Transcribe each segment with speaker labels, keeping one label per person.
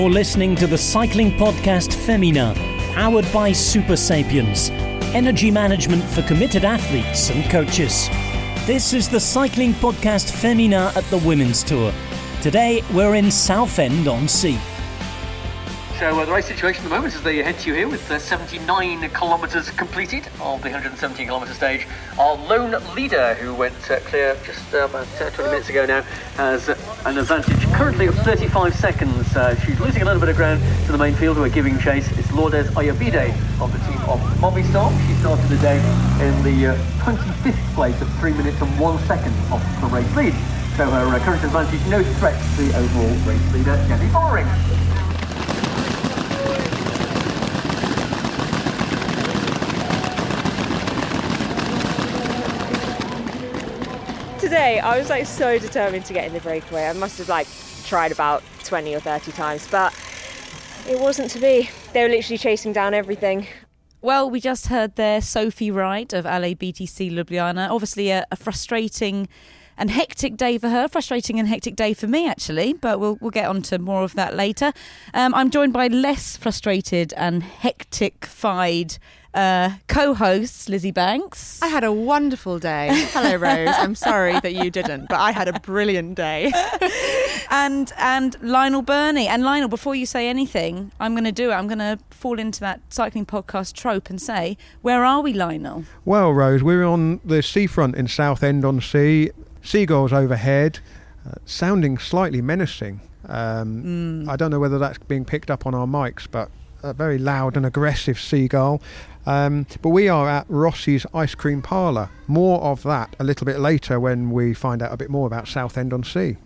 Speaker 1: You're listening to the cycling podcast Féminin, powered by Super Sapiens, energy management for committed athletes and coaches. This is the cycling podcast Féminin at the Women's Tour. Today we're in Southend on Sea.
Speaker 2: So uh, the race situation at the moment is they head to you here with uh, 79 kilometres completed of the 117 kilometre stage. Our lone leader, who went uh, clear just uh, about uh, 20 minutes ago now, has an advantage currently of 35 seconds. Uh, she's losing a little bit of ground to the main field who are giving chase. It's Lourdes Oyarbide of the team of Movistar. She started the day in the 25th place of 3 minutes and 1 second off the race lead. So her current advantage no threat to the overall race leader, Demi
Speaker 3: Vollering. I was like so determined to get in the breakaway. I must have like tried about 20 or 30 times, but it wasn't to be. They were literally chasing down everything.
Speaker 4: Well, we just heard there Sophie Wright of Alé BTC Ljubljana. Obviously, a, a, frustrating and hectic day for her. Frustrating and hectic day for me, actually. But we'll we'll get on to more of that later. Um, I'm joined by less frustrated and hectic-fied uh, co-host Lizzy Banks.
Speaker 5: I had a wonderful day. Hello, Rose. I'm sorry that you didn't, but I had a brilliant day.
Speaker 4: and and Lionel Birnie and Lionel. Before you say anything, I'm going to do it. I'm going to fall into that cycling podcast trope and say, where are we, Lionel?
Speaker 6: Well, Rose, we're on the seafront in Southend on Sea. Seagulls overhead, uh, sounding slightly menacing. Um, mm. I don't know whether that's being picked up on our mics, but a very loud and aggressive seagull. Um, but we are at Rossi's Ice Cream Parlour. More of that a little bit later when we find out a bit more about Southend on Sea.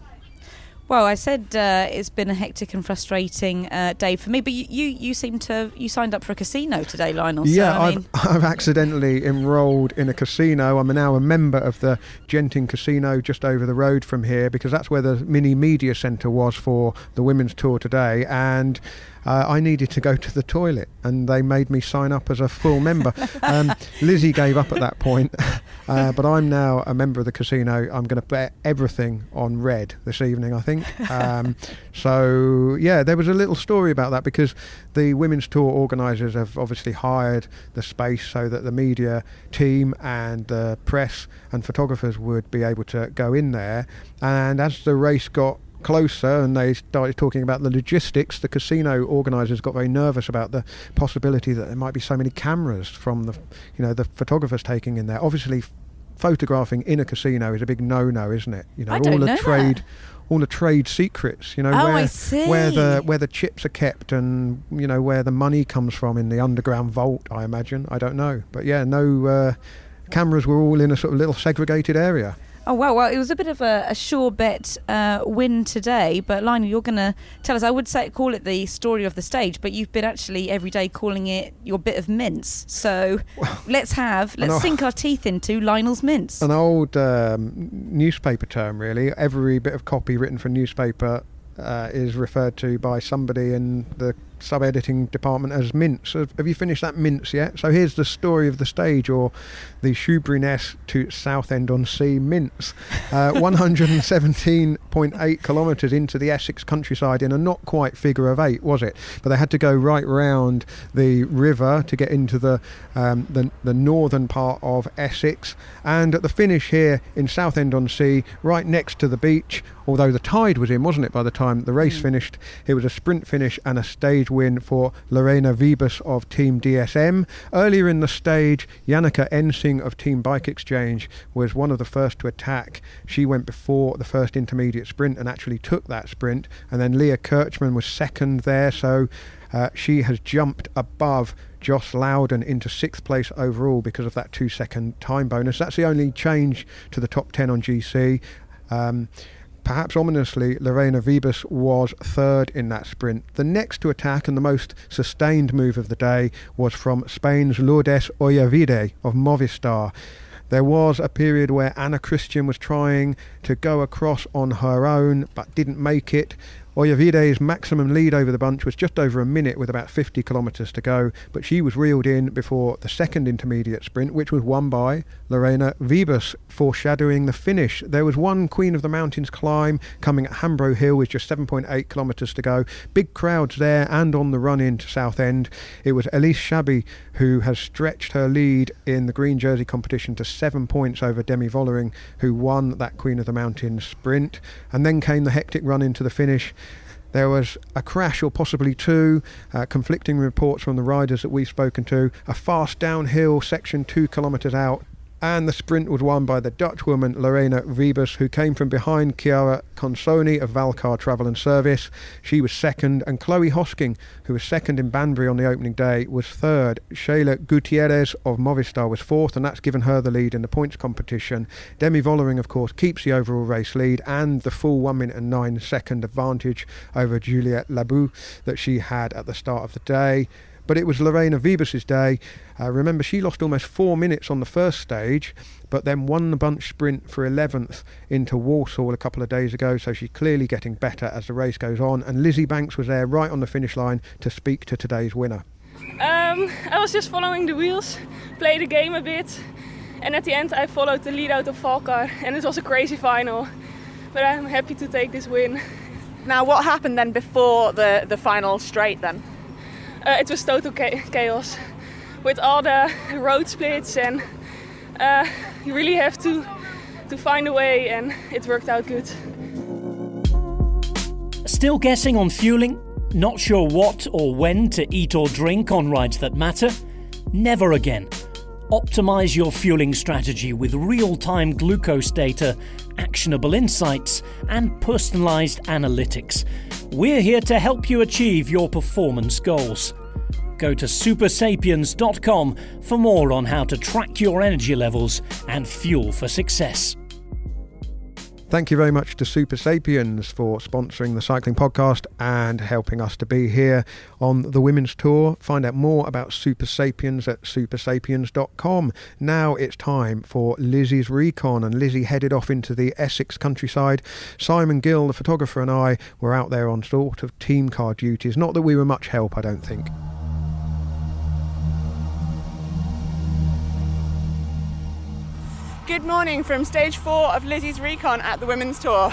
Speaker 4: Well, I said uh, it's been a hectic and frustrating uh, day for me, but you, you, you seem to you signed up for a casino today, Lionel.
Speaker 6: Yeah,
Speaker 4: so,
Speaker 6: I have I've accidentally enrolled in a casino. I'm now a member of the Genting Casino just over the road from here because that's where the mini media centre was for the women's tour today, and uh, I needed to go to the toilet, and they made me sign up as a full member. Um, Lizzy gave up at that point, uh, but I'm now a member of the casino. I'm going to bet everything on red this evening, I think. Um, so yeah, there was a little story about that because the women's tour organisers have obviously hired the space so that the media team and the press and photographers would be able to go in there. And as the race got closer and they started talking about the logistics, the casino organisers got very nervous about the possibility that there might be so many cameras from the, you know, the photographers taking in there. Obviously, photographing in a casino is a big no-no, isn't it?
Speaker 4: You know, all
Speaker 6: the
Speaker 4: know
Speaker 6: trade.
Speaker 4: That.
Speaker 6: All the trade secrets, you know,
Speaker 4: oh,
Speaker 6: where
Speaker 4: where
Speaker 6: the where the chips are kept, and you know where the money comes from in the underground vault. I imagine. I don't know, but yeah, no uh, cameras were all in a sort of little segregated area.
Speaker 4: Oh wow! Well, it was a bit of a, a sure bet uh, win today, but Lionel, you're going to tell us. I would say call it the story of the stage, but you've been actually every day calling it your bit of mince. So well, let's have let's sink our teeth into Lionel's mince.
Speaker 6: An old um, newspaper term, really. Every bit of copy written for newspaper uh, is referred to by somebody in the sub-editing department as Mince. Have you finished that Mince yet? So here's the story of the stage, or the Shoeburyness to Southend on Sea Mince. Uh, 117.8 kilometres into the Essex countryside in a not quite figure of eight, was it? But they had to go right round the river to get into the um, the, the northern part of Essex, and at the finish here in Southend on Sea, right next to the beach. Although the tide was in, wasn't it? By the time the race mm. finished, it was a sprint finish and a stage win for Lorena Wiebes of Team DSM. Earlier in the stage, Janneke Ensing of Team Bike Exchange was one of the first to attack. She went before the first intermediate sprint and actually took that sprint. And then Leah Kirchmann was second there, so uh, she has jumped above Joss Lowden into sixth place overall because of that two second time bonus. That's the only change to the top 10 on GC. Um, Perhaps ominously, Lorena Wiebes was third in that sprint. The next to attack and the most sustained move of the day was from Spain's Lourdes Oyarbide of Movistar. There was a period where Anna Christian was trying to go across on her own but didn't make it. Oyarbide's maximum lead over the bunch was just over a minute with about 50 kilometres to go, but she was reeled in before the second intermediate sprint, which was won by Lorena Wiebes, foreshadowing the finish. There was one Queen of the Mountains climb coming at Hambro Hill with just 7.8 kilometres to go. Big crowds there and on the run into Southend. It was Elise Chabbey who has stretched her lead in the green jersey competition to seven points over Demi Vollering, who won that Queen of the Mountains sprint. And then came the hectic run into the finish. There was a crash or possibly two, uh, conflicting reports from the riders that we've spoken to. A fast downhill section two kilometres out and the sprint was won by the Dutch woman Lorena Wiebes, who came from behind Chiara Consoni of Valcar Travel and Service. She was second, and Chloe Hosking, who was second in Banbury on the opening day, was third. Sheyla Gutierrez of Movistar was fourth, and that's given her the lead in the points competition. Demi Vollering, of course, keeps the overall race lead and the full one minute and nine second advantage over Juliette Labous that she had at the start of the day. But it was Lorena Wiebes' day. Uh, remember, she lost almost four minutes on the first stage, but then won the bunch sprint for 11th into Walsall a couple of days ago. So she's clearly getting better as the race goes on. And Lizzy Banks was there right on the finish line to speak to today's winner.
Speaker 7: Um, I was just following the wheels, play the game a bit, and at the end I followed the lead out of Valcar, and it was a crazy final. But I'm happy to take this win.
Speaker 5: Now, what happened then before the, the final straight then?
Speaker 7: Uh, it was total chaos with all the road splits, and uh, you really have to to find a way, and it worked out good.
Speaker 1: Still guessing on fueling? Not sure what or when to eat or drink on rides that matter? Never again. Optimize your fueling strategy with real time glucose data, actionable insights, and personalized analytics. We're here to help you achieve your performance goals. Go to supersapiens.com for more on how to track your energy levels and fuel for success.
Speaker 6: Thank you very much to Super Sapiens for sponsoring the cycling podcast and helping us to be here on the women's tour. Find out more about Super Sapiens at supersapiens.com. Now it's time for Lizzy's recon, and Lizzy headed off into the Essex countryside. Simon Gill, the photographer, and I were out there on sort of team car duties. Not that we were much help, I don't think.
Speaker 5: Good morning from stage four of Lizzy's Recon at the Women's Tour.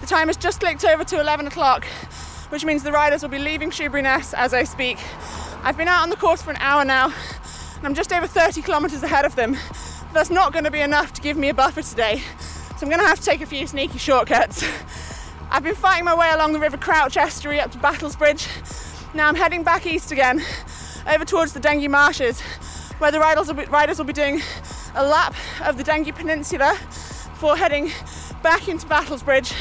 Speaker 5: The time has just clicked over to 11 o'clock, which means the riders will be leaving Shoeburyness as I speak. I've been out on the course for an hour now, and I'm just over 30 kilometres ahead of them. That's not going to be enough to give me a buffer today, so I'm going to have to take a few sneaky shortcuts. I've been fighting my way along the River Crouch estuary up to Battlesbridge. Now I'm heading back east again, over towards the Dengie Marshes, where the riders will be, riders will be doing a lap of the Dengie Peninsula before heading back into Battlesbridge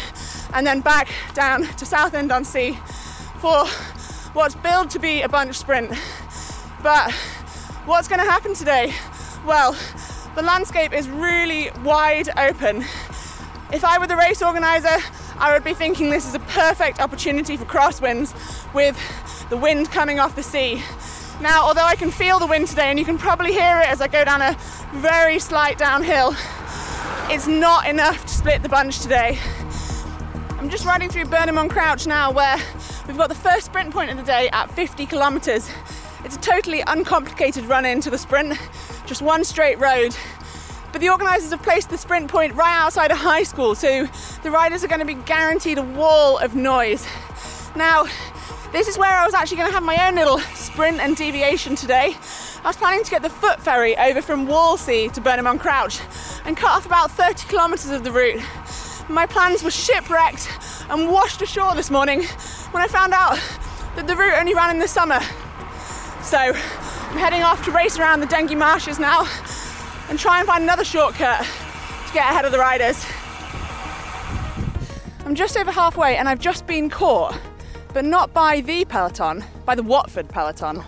Speaker 5: and then back down to Southend on Sea for what's billed to be a bunch sprint. But what's going to happen today? Well, the landscape is really wide open. If I were the race organiser, I would be thinking this is a perfect opportunity for crosswinds with the wind coming off the sea. Now, although I can feel the wind today, and you can probably hear it as I go down a very slight downhill, it's not enough to split the bunch today. I'm just riding through Burnham on Crouch now, where we've got the first sprint point of the day at 50 kilometres. It's a totally uncomplicated run into the sprint, just one straight road. But the organisers have placed the sprint point right outside a high school, so the riders are going to be guaranteed a wall of noise. Now, this is where I was actually going to have my own little sprint and deviation today. I was planning to get the foot ferry over from Wallasea to Burnham on Crouch and cut off about 30 kilometres of the route. My plans were shipwrecked and washed ashore this morning when I found out that the route only ran in the summer. So I'm heading off to race around the Dengie Marshes now and try and find another shortcut to get ahead of the riders. I'm just over halfway and I've just been caught but not by the peloton, by the Watford peloton.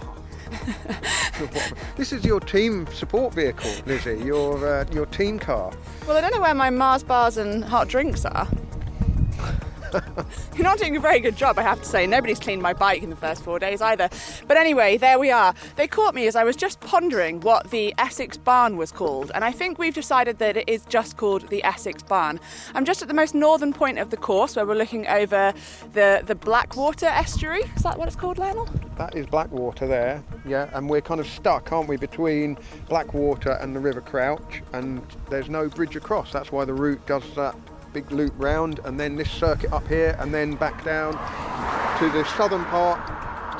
Speaker 6: this is your team support vehicle, Lizzy. Your uh, your team car.
Speaker 5: Well, I don't know where my Mars bars and hot drinks are. You're not doing a very good job, I have to say. Nobody's cleaned my bike in the first four days either. But anyway, there we are. They caught me as I was just pondering what the Essex Barn was called, and I think we've decided that it is just called the Essex Barn. I'm just at the most northern point of the course where we're looking over the, the Blackwater estuary. Is that what it's called, Lionel?
Speaker 6: That is Blackwater there, yeah, and we're kind of stuck, aren't we, between Blackwater and the River Crouch, and there's no bridge across. That's why the route does that big loop round, and then this circuit up here, and then back down to the southern part,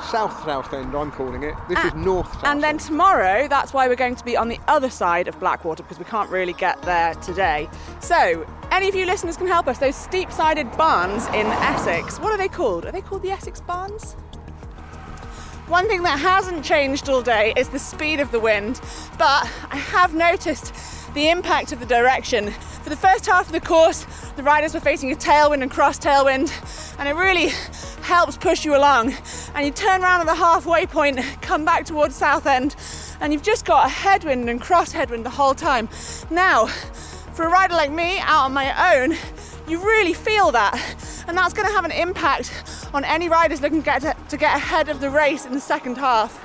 Speaker 6: south south end. I'm calling it. This is ah, north. South
Speaker 5: And then tomorrow, that's why we're going to be on the other side of Blackwater because we can't really get there today. So, any of you listeners can help us. Those steep sided barns in Essex, what are they called? Are they called the Essex Barns? One thing that hasn't changed all day is the speed of the wind, but I have noticed the impact of the direction. For the first half of the course, the riders were facing a tailwind and cross tailwind, and it really helps push you along. And you turn around at the halfway point, come back towards Southend, and you've just got a headwind and cross headwind the whole time. Now, for a rider like me out on my own, you really feel that, and that's going to have an impact on any riders looking to get, to, to get ahead of the race in the second half.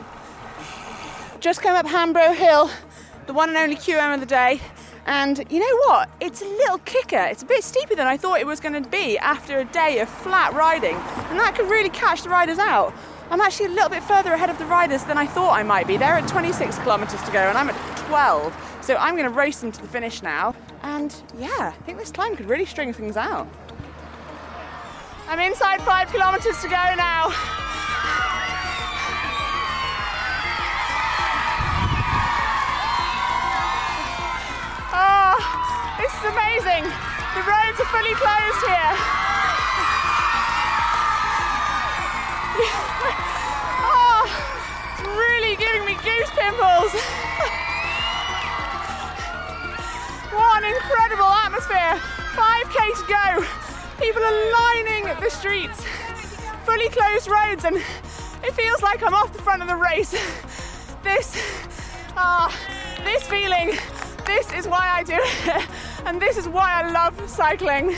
Speaker 5: Just came up Hambro Hill, the one and only QM of the day, and you know what? It's a little kicker. It's a bit steeper than I thought it was going to be after a day of flat riding, and that could really catch the riders out. I'm actually a little bit further ahead of the riders than I thought I might be. They're at 26 kilometres to go, and I'm at 12. So I'm going to race them to the finish now. And yeah, I think this climb could really string things out. I'm inside five kilometres to go now. Oh, this is amazing. The roads are fully closed here. oh, it's really giving me goose pimples. what an incredible atmosphere. 5k to go. People are lining the streets. Fully closed roads and it feels like I'm off the front of the race. This, ah, this feeling, this is why I do it. And this is why I love cycling.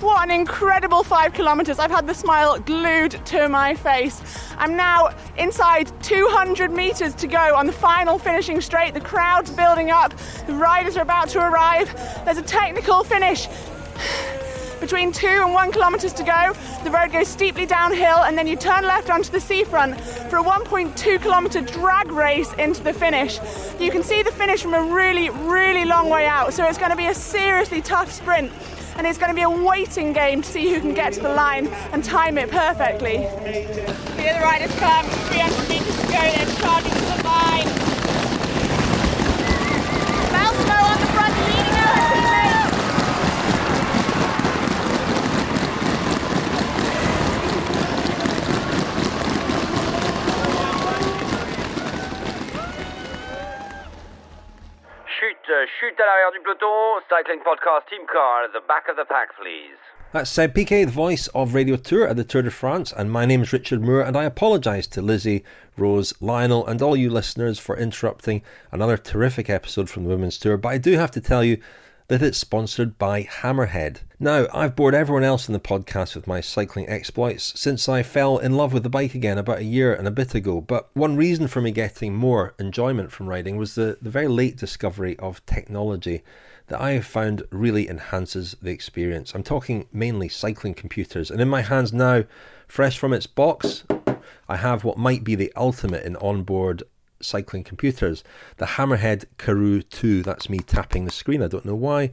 Speaker 5: What an incredible five kilometres. I've had the smile glued to my face. I'm now inside 200 metres to go on the final finishing straight. The crowd's building up, the riders are about to arrive. There's a technical finish. Between two and one kilometres to go, the road goes steeply downhill, and then you turn left onto the seafront for a 1.2 kilometre drag race into the finish. You can see the finish from a really, really long way out, so it's going to be a seriously tough sprint and it's going to be a waiting game to see who can get to the line and time it perfectly. The other riders come, 300 metres to go, they're charging to the line. Malsmo on the front, leading out her teammates.
Speaker 8: Chute, euh, chute à l'arrière du peloton. Cycling Podcast Team Car at the back of the pack, please.
Speaker 9: That's Seb Piquet, the voice of Radio Tour at the Tour de France, and my name is Richard Moore, and I apologise to Lizzy, Rose, Lionel, and all you listeners for interrupting another terrific episode from the Women's Tour, but I do have to tell you that it's sponsored by Hammerhead. Now, I've bored everyone else in the podcast with my cycling exploits since I fell in love with the bike again about a year and a bit ago, but one reason for me getting more enjoyment from riding was the, the very late discovery of technology that I have found really enhances the experience. I'm talking mainly cycling computers, and in my hands now, fresh from its box, I have what might be the ultimate in onboard cycling computers, the Hammerhead Karoo 2. That's me tapping the screen, I don't know why.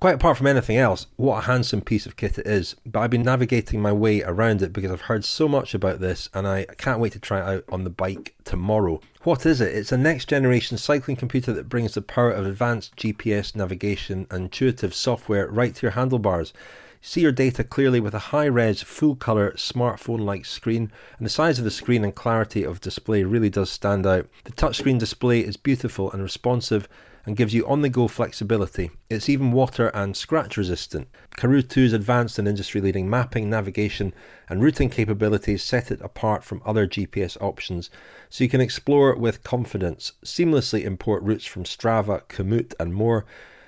Speaker 9: Quite apart from anything else, what a handsome piece of kit it is. But I've been navigating my way around it because I've heard so much about this and I can't wait to try it out on the bike tomorrow. What is it? It's a next generation cycling computer that brings the power of advanced GPS navigation and intuitive software right to your handlebars. See your data clearly with a high res, full colour, smartphone like screen, and the size of the screen and clarity of display really does stand out. The touchscreen display is beautiful and responsive and gives you on the go flexibility. It's even water and scratch resistant. Karoo 2's advanced and industry leading mapping, navigation, and routing capabilities set it apart from other GPS options, so you can explore with confidence, seamlessly import routes from Strava, Komoot, and more.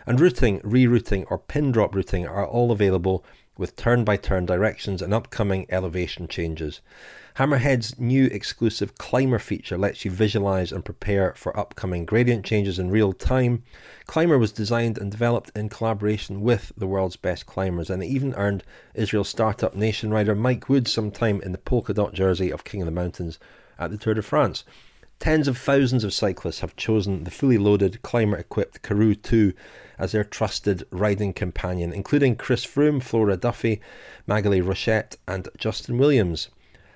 Speaker 9: And routing, rerouting, or pin drop routing are all available with turn by turn directions and upcoming elevation changes. Hammerhead's new exclusive Climber feature lets you visualize and prepare for upcoming gradient changes in real time. Climber was designed and developed in collaboration with the world's best climbers, and it even earned Israel startup nation rider Mike Wood some time in the polka dot jersey of King of the Mountains at the Tour de France. Tens of thousands of cyclists have chosen the fully loaded, climber equipped Karoo 2 as their trusted riding companion, including Chris Froome, Flora Duffy, Maghalie Rochette, and Justin Williams.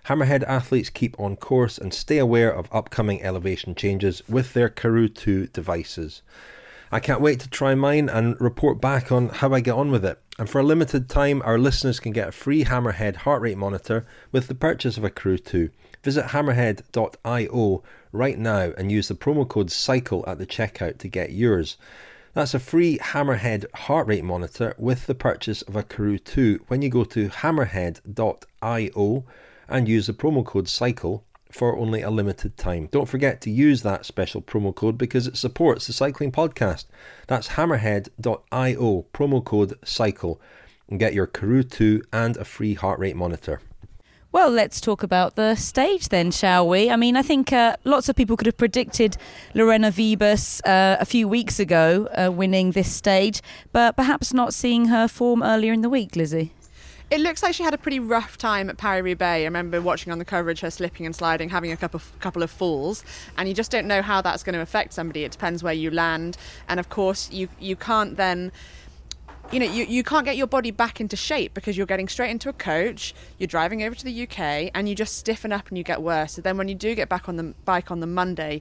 Speaker 9: Hammerhead athletes keep on course and stay aware of upcoming elevation changes with their Karoo 2 devices. I can't wait to try mine and report back on how I get on with it. And for a limited time, our listeners can get a free Hammerhead heart rate monitor with the purchase of a Karoo 2. Visit hammerhead.io right now and use the promo code CYCLE at the checkout to get yours. That's a free Hammerhead heart rate monitor with the purchase of a Karoo 2 when you go to hammerhead.io and use the promo code CYCLE for only a limited time. Don't forget to use that special promo code because it supports the cycling podcast. That's hammerhead.io, promo code CYCLE, and get your Karoo 2 and a free heart rate monitor.
Speaker 4: Well, let's talk about the stage then, shall we? I mean, I think uh, lots of people could have predicted Lorena Wiebes uh, a few weeks ago uh, winning this stage, but perhaps not seeing her form earlier in the week, Lizzy.
Speaker 5: It looks like she had a pretty rough time at Paris Roubaix. I remember watching on the coverage her slipping and sliding, having a couple of, couple of falls, and you just don't know how that's going to affect somebody. It depends where you land, and of course, you you can't then you know, you, you can't get your body back into shape because you're getting straight into a coach, you're driving over to the UK, and you just stiffen up and you get worse. So then when you do get back on the bike on the Monday,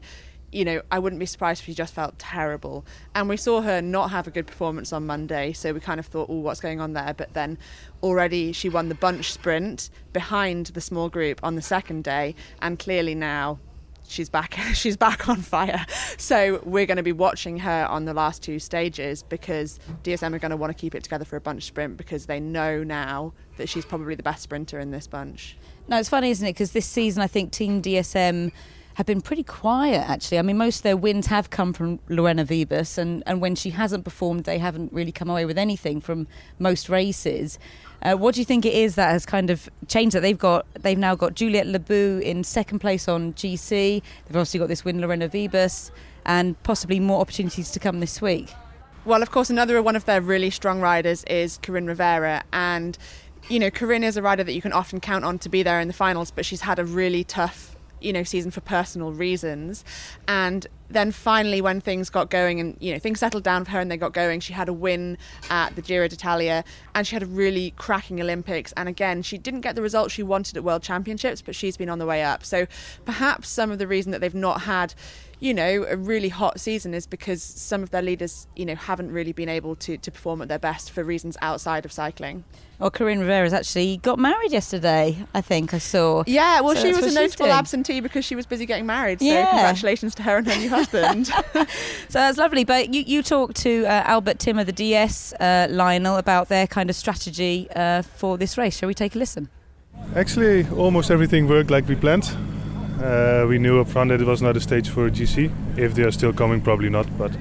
Speaker 5: you know, I wouldn't be surprised if she just felt terrible. And we saw her not have a good performance on Monday, so we kind of thought, oh, what's going on there? But then already she won the bunch sprint behind the small group on the second day, and clearly now she's back she's back on fire so we're going to be watching her on the last two stages because DSM are going to want to keep it together for a bunch sprint because they know now that she's probably the best sprinter in this bunch
Speaker 4: now it's funny isn't it because this season I think team DSM have been pretty quiet actually. I mean, most of their wins have come from Lorena Wiebes, and, and when she hasn't performed, they haven't really come away with anything from most races. Uh, what do you think it is that has kind of changed that? They've got they've now got Juliette Labous in second place on GC. They've obviously got this win Lorena Wiebes, and possibly more opportunities to come this week.
Speaker 5: Well, of course, another one of their really strong riders is Coryn Rivera, and you know, Coryn is a rider that you can often count on to be there in the finals, but she's had a really tough you know season for personal reasons. And then finally when things got going and you know things settled down for her and they got going she had a win at the Giro d'Italia and she had a really cracking Olympics. And again she didn't get the results she wanted at World Championships but she's been on the way up. So perhaps some of the reason that they've not had you know, a really hot season is because some of their leaders, you know, haven't really been able to, to perform at their best for reasons outside of cycling.
Speaker 4: Well, Coryn Rivera's actually got married yesterday, I think I saw.
Speaker 5: Yeah, well, so she was a notable absentee because she was busy getting married. So yeah. congratulations to her and her new husband. so
Speaker 4: that's lovely. But you, you talked to uh, Albert Timmer, the DS, uh, Lionel, about their kind of strategy uh, for this race. Shall we take a listen?
Speaker 10: Actually, almost everything worked like we planned. Uh, we knew up front that it was not a stage for GC. If they are still coming, probably not. But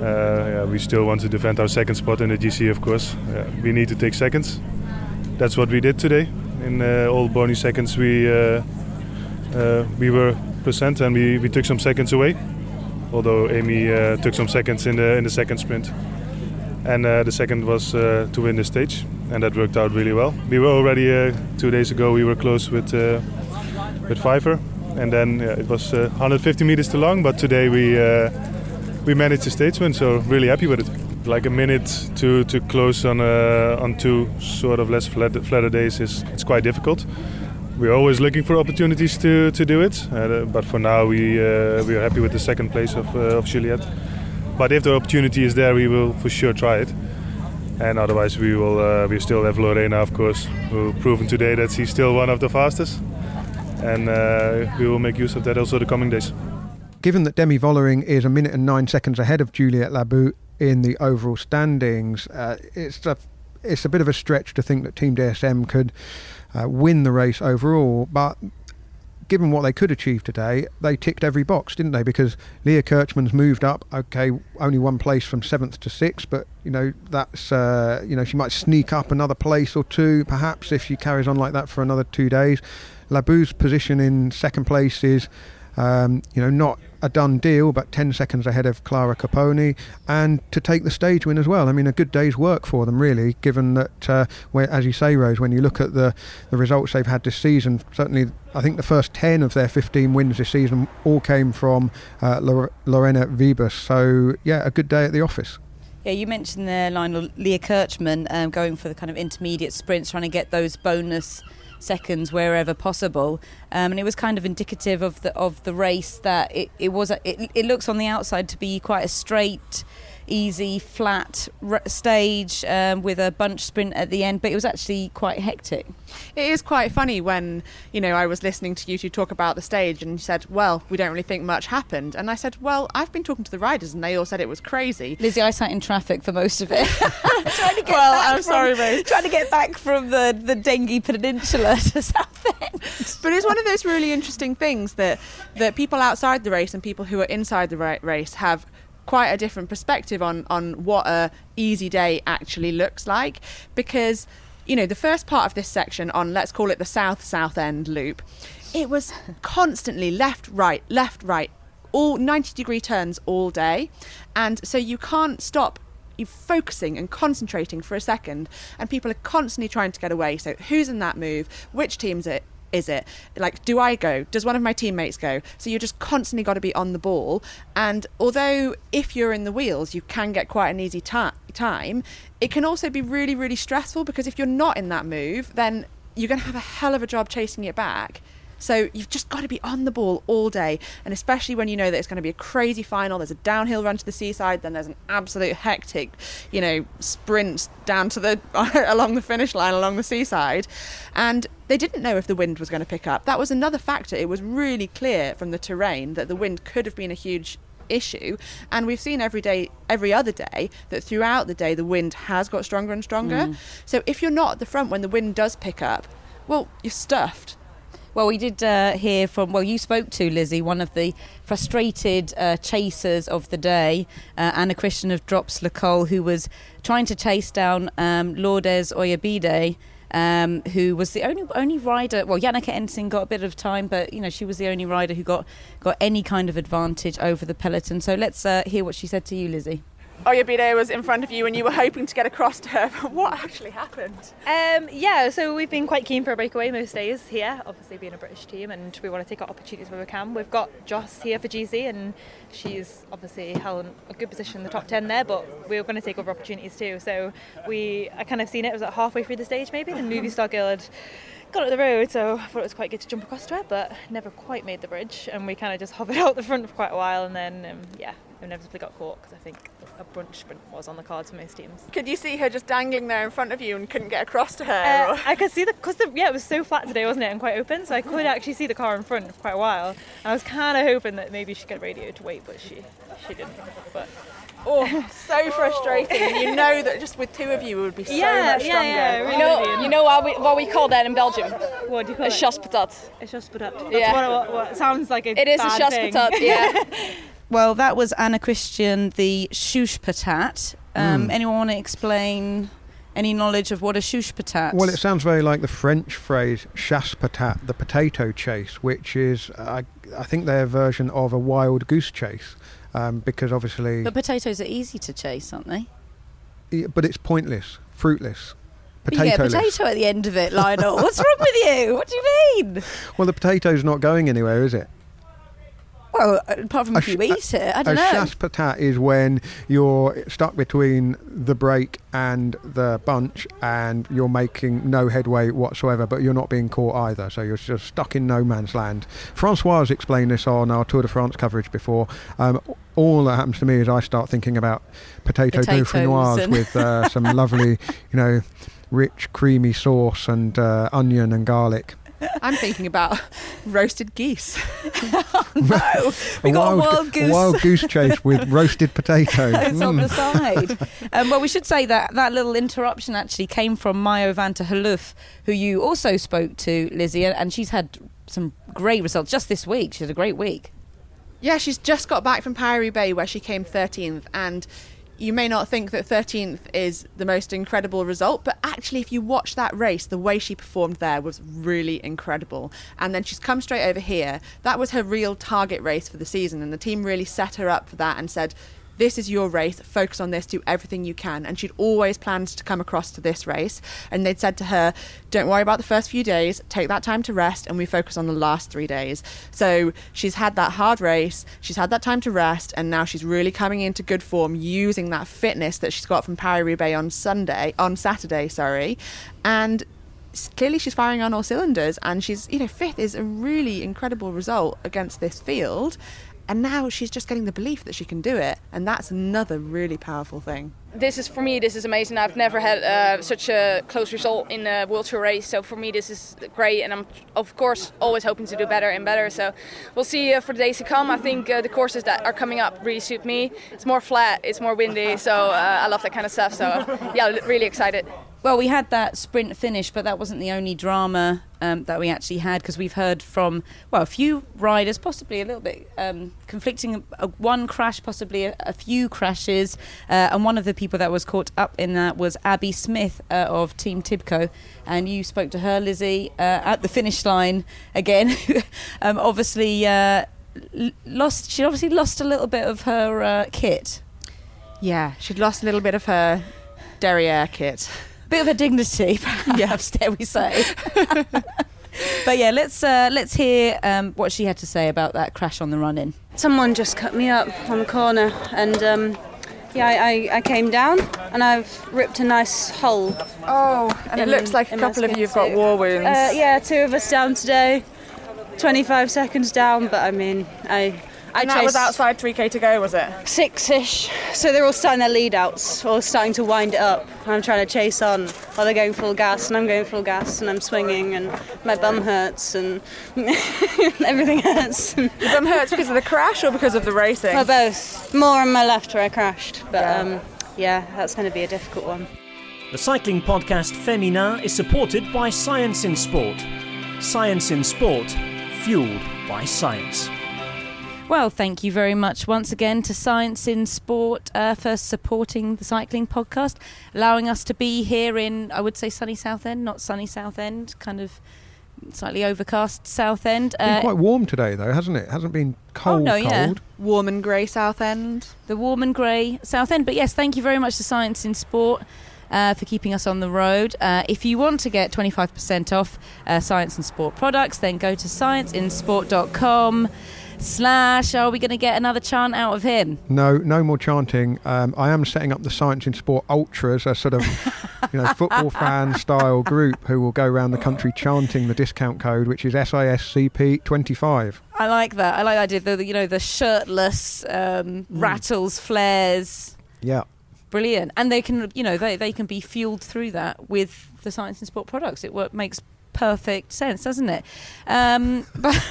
Speaker 10: uh, yeah, we still want to defend our second spot in the GC, of course. Uh, we need to take seconds. That's what we did today. In uh, all bonus seconds, we uh, uh, we were percent and we, we took some seconds away. Although Amy took some seconds in the in the second sprint, and the second was to win the stage, and that worked out really well. We were already two days ago. We were close with with Pfeiffer, and then yeah, it was uh, 150 meters too long. But today we uh, we managed the stage win, so really happy with it. Like a minute to to close on uh, on two sort of less flat, flatter days is it's quite difficult. We're always looking for opportunities to, to do it, uh, but for now we uh, we are happy with the second place of uh, of Juliette. But if the opportunity is there, we will for sure try it and otherwise we will uh, we still have Lorena of course who proven today that she's still one of the fastest and uh, we will make use of that also the coming days.
Speaker 6: Given that Demi Vollering is a minute and nine seconds ahead of Juliette Labous in the overall standings, uh, it's a it's a bit of a stretch to think that Team DSM could uh, win the race overall, but given what they could achieve today, they ticked every box, didn't they? Because Leah Kirchmann's moved up. Okay, only one place from seventh to sixth, but you know that's uh, you know she might sneak up another place or two, perhaps if she carries on like that for another two days. Labous's position in second place is, um, you know, not a done deal, but 10 seconds ahead of Clara Caponi, and to take the stage win as well. I mean, a good day's work for them, really, given that, uh, where, as you say, Rose, when you look at the, the results they've had this season, certainly I think the first 10 of their 15 wins this season all came from uh, Lorena Wiebes. So, yeah, a good day at the office.
Speaker 4: Yeah, you mentioned there, Lionel, Leah Kirchmann um, going for the kind of intermediate sprints, trying to get those bonus seconds wherever possible. Um, and it was kind of indicative of the of the race that it, it was. It, it looks on the outside to be quite a straight easy, flat r- stage um, with a bunch sprint at the end, but it was actually quite hectic.
Speaker 5: It is quite funny when, you know, I was listening to you two talk about the stage and you said, well, we don't really think much happened. And I said, well, I've been talking to the riders and they all said it was crazy.
Speaker 4: Lizzy, I sat in traffic for most of it.
Speaker 5: trying to get well, I'm from, sorry, Rose.
Speaker 4: Trying to get back from the, the Dengie Peninsula to Southend.
Speaker 5: But it's one of those really interesting things that, that people outside the race and people who are inside the race have quite a different perspective on on what a easy day actually looks like. Because you know the first part of this section on let's call it the south south end loop it was constantly left right left right all 90 degree turns all day. And so you can't stop you focusing and concentrating for a second. And people are constantly trying to get away. So who's in that move? Which team's it is it? Like, do I go? Does one of my teammates go? So you're just constantly got to be on the ball. And although if you're in the wheels, you can get quite an easy ta- time, it can also be really, really stressful because if you're not in that move, then you're going to have a hell of a job chasing it back. So you've just got to be on the ball all day, and especially when you know that it's going to be a crazy final. There's a downhill run to the seaside, then there's an absolute hectic, you know, sprint down to the along the finish line along the seaside, and they didn't know if the wind was going to pick up. That was another factor. It was really clear from the terrain that the wind could have been a huge issue and we've seen every day every other day that throughout the day the wind has got stronger and stronger mm. so if you're not at the front when the wind does pick up well you're stuffed
Speaker 4: well, we did uh, hear from, well, you spoke to Lizzy, one of the frustrated uh, chasers of the day, uh, Anna Christian of Drops Le Col, who was trying to chase down um, Lourdes Oyarbide. Um, who was the only only rider? Well, Janneke Ensing got a bit of time, but you know she was the only rider who got got any kind of advantage over the peloton. So let's uh, hear what she said to you, Lizzy.
Speaker 5: Oyarbide was in front of you and you were hoping to get across to her. But what actually happened?
Speaker 11: Um, yeah, so we've been quite keen for a breakaway most days here, obviously being a British team, and we want to take our opportunities where we can. We've got Joss here for GC, and she's obviously held a good position in the top 10 there, but we are going to take over opportunities too. So we, I kind of seen it, it was like halfway through the stage maybe, the Movistar girl had got up the road, so I thought it was quite good to jump across to her, but never quite made the bridge, and we kind of just hovered out the front for quite a while, and then, um, yeah, inevitably got caught because I think a brunch sprint was on the cards for most teams.
Speaker 5: Could you see her just dangling there in front of you and couldn't get across to her?
Speaker 11: Uh, I could see the because the yeah, it was so flat today, wasn't it, and quite open, so I could actually see the car in front for quite a while. And I was kind of hoping that maybe she'd get radio to wait, but she she didn't. But
Speaker 5: Oh, so frustrating. and you know that just with two of you, it would be so yeah, much stronger. Yeah,
Speaker 11: yeah,
Speaker 12: you know, you know what we, what we call that in Belgium?
Speaker 11: What do you call
Speaker 12: a
Speaker 11: it?
Speaker 12: chasse patate.
Speaker 11: A chasse patate. yeah. What, what, what, sounds like a
Speaker 12: It is a chasse patate, yeah.
Speaker 4: well, that was Anna Christian, the chouche patate. Um, mm. Anyone want to explain any knowledge of what a chouche patate?
Speaker 6: Well, it sounds very like the French phrase chasse patat, the potato chase, which is, uh, I think, their version of a wild goose chase um, because obviously.
Speaker 4: But potatoes are easy to chase, aren't they?
Speaker 6: Yeah, but it's pointless, fruitless.
Speaker 4: Potato yeah, potato at the end of it, Lionel. What's wrong with you? What do you mean?
Speaker 6: Well, the potato's not going anywhere, is it?
Speaker 4: Well, apart from if you eat it, I don't
Speaker 6: a
Speaker 4: know. A
Speaker 6: chasse patate is when you're stuck between the break and the bunch and you're making no headway whatsoever, but you're not being caught either. So you're just stuck in no man's land. Francois has explained this on our Tour de France coverage before. Um, all that happens to me is I start thinking about potato dauphinoise with uh, some lovely, you know, rich, creamy sauce and uh, onion and garlic.
Speaker 5: I'm thinking about roasted geese.
Speaker 4: oh, no, we got wild, a wild goose.
Speaker 6: wild goose chase with roasted potatoes.
Speaker 4: it's mm. on the side. Um, well, we should say that that little interruption actually came from Mayo van 't Geloof, who you also spoke to, Lizzy, and she's had some great results just this week. She had a great week.
Speaker 5: Yeah, she's just got back from Paris-Roubaix where she came 13th and you may not think that 13th is the most incredible result, but actually, if you watch that race, the way she performed there was really incredible. And then she's come straight over here. That was her real target race for the season, and the team really set her up for that and said, this is your race, focus on this, do everything you can. And she'd always planned to come across to this race. And they'd said to her, don't worry about the first few days, take that time to rest, and we focus on the last three days. So she's had that hard race, she's had that time to rest, and now she's really coming into good form using that fitness that she's got from Paris Roubaix on Sunday, on Saturday, sorry. And clearly she's firing on all cylinders and she's you know fifth is a really incredible result against this field and now she's just getting the belief that she can do it. And that's another really powerful thing
Speaker 12: this is for me this is amazing. I've never had uh, such a close result in a world tour race so for me this is great and i'm of course always hoping to do better and better so we'll see uh, for the days to come. I think uh, the courses that are coming up really suit me. It's more flat it's more windy so uh, i love that kind of stuff so yeah really excited.
Speaker 4: Well, we had that sprint finish, but that wasn't the only drama um, that we actually had because we've heard from well a few riders, possibly a little bit um, conflicting. Uh, one crash, possibly a, a few crashes, uh, and one of the people that was caught up in that was Abby Smith uh, of Team Tibco, and you spoke to her, Lizzy, uh, at the finish line again. um, obviously, uh, lost. She obviously lost a little bit of her uh, kit.
Speaker 5: Yeah, she'd lost a little bit of her derriere kit A
Speaker 4: bit of a dignity, perhaps, dare we say. but yeah, let's uh, let's hear um, what she had to say about that crash on the run in.
Speaker 13: Someone just cut me up on the corner, and um, yeah, I, I, came down and I've ripped a nice hole.
Speaker 5: Oh, and in, it looks like a couple of you've got war wounds.
Speaker 13: Uh, yeah, two of us down today. 25 seconds down, but I mean, I
Speaker 5: I and that was outside 3k to go, was it?
Speaker 13: Six ish. So they're all starting their lead outs, or starting to wind it up. I'm trying to chase on while they're going full gas, and I'm going full gas, and I'm swinging, and my bum hurts, and everything hurts.
Speaker 5: Your bum hurts because of the crash or because of the racing?
Speaker 13: Well, both. More on my left where I crashed, but yeah, um, yeah that's going to be a difficult one.
Speaker 1: The cycling podcast Féminin is supported by Science in Sport. Science in Sport, fueled by science.
Speaker 4: Well, thank you very much once again to Science in Sport uh, for supporting the cycling podcast, allowing us to be here in, I would say, sunny Southend, not sunny Southend, kind of slightly overcast Southend.
Speaker 6: Uh, been quite warm today, though, hasn't it? Hasn't been cold. Oh, no, cold. Yeah.
Speaker 5: Warm and grey Southend.
Speaker 4: The warm and grey Southend. But yes, thank you very much to Science in Sport. Uh, for keeping us on the road. Uh, if you want to get 25% off uh, Science in Sport products, then go to scienceinsport.com slash are we going to get another chant out of him?
Speaker 6: No no more chanting. Um, i am setting up the science in sport ultras a sort of you know football fan style group who will go around the country chanting the discount code which is siscp25
Speaker 4: i like that. I like that idea the you know the shirtless um, mm. rattles flares.
Speaker 6: Yeah.
Speaker 4: Brilliant. And they can you know they, they can be fueled through that with the science in sport products. It work, makes perfect sense, doesn't it? Um, but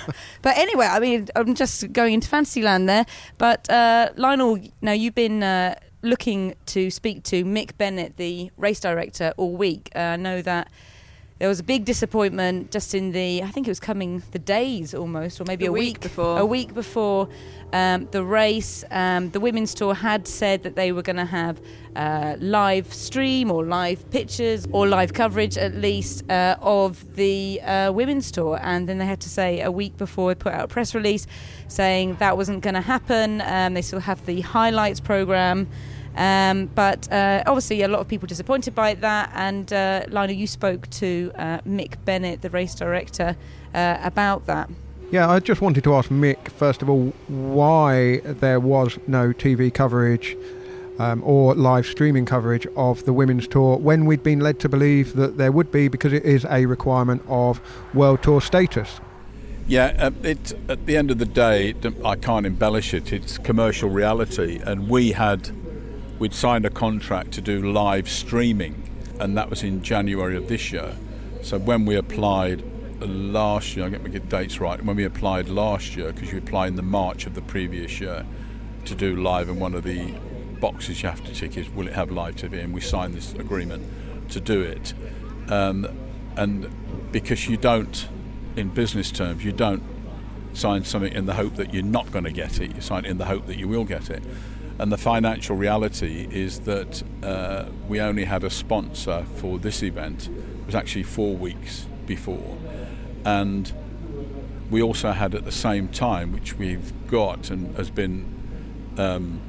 Speaker 4: but anyway, I mean, I'm just going into fantasy land there. But uh, Lionel, now you've been. Uh, looking to speak to Mick Bennett, the race director, all week. Uh, I know that there was a big disappointment just in the I think it was coming the days almost or maybe
Speaker 5: a,
Speaker 4: a
Speaker 5: week, week, before.
Speaker 4: a week before um, the race. Um, the women's tour had said that they were going to have uh, live stream or live pictures or live coverage at least uh, of the uh, women's tour. And then they had to say a week before they put out a press release saying that wasn't going to happen. Um, they still have the highlights program um, but uh, obviously, a lot of people disappointed by that. And uh, Lionel, you spoke to uh, Mick Bennett, the race director, uh, about that.
Speaker 6: Yeah, I just wanted to ask Mick, first of all, why there was no TV coverage um, or live streaming coverage of the women's tour when we'd been led to believe that there would be because it is a requirement of World Tour status.
Speaker 14: Yeah, uh, it, at the end of the day, I can't embellish it. It's commercial reality, and we had we'd signed a contract to do live streaming, and that was in January of this year. So when we applied last year, I get my dates right, when we applied last year, because you apply in the March of the previous year to do live, and one of the boxes you have to tick is will it have live TV, and we signed this agreement to do it. Um, and because you don't, in business terms, you don't sign something in the hope that you're not going to get it. You sign it in the hope that you will get it. And the financial reality is that uh, we only had a sponsor for this event. It was actually four weeks before. And we also had at the same time, which we've got and has been, um,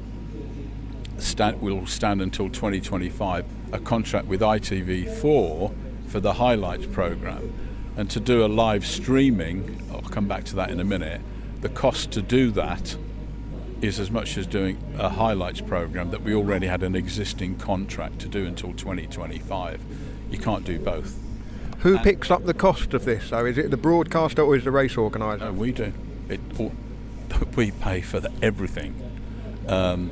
Speaker 14: stand, will stand until 2025, a contract with ITV4 for the highlights program. And to do a live streaming, I'll come back to that in a minute, the cost to do that is as much as doing a highlights program that we already had an existing contract to do until 2025. You can't do both.
Speaker 6: Who picks up the cost of this? So is it the broadcaster or is the race organizer?
Speaker 14: No, we do. It, we pay for the, everything. Um,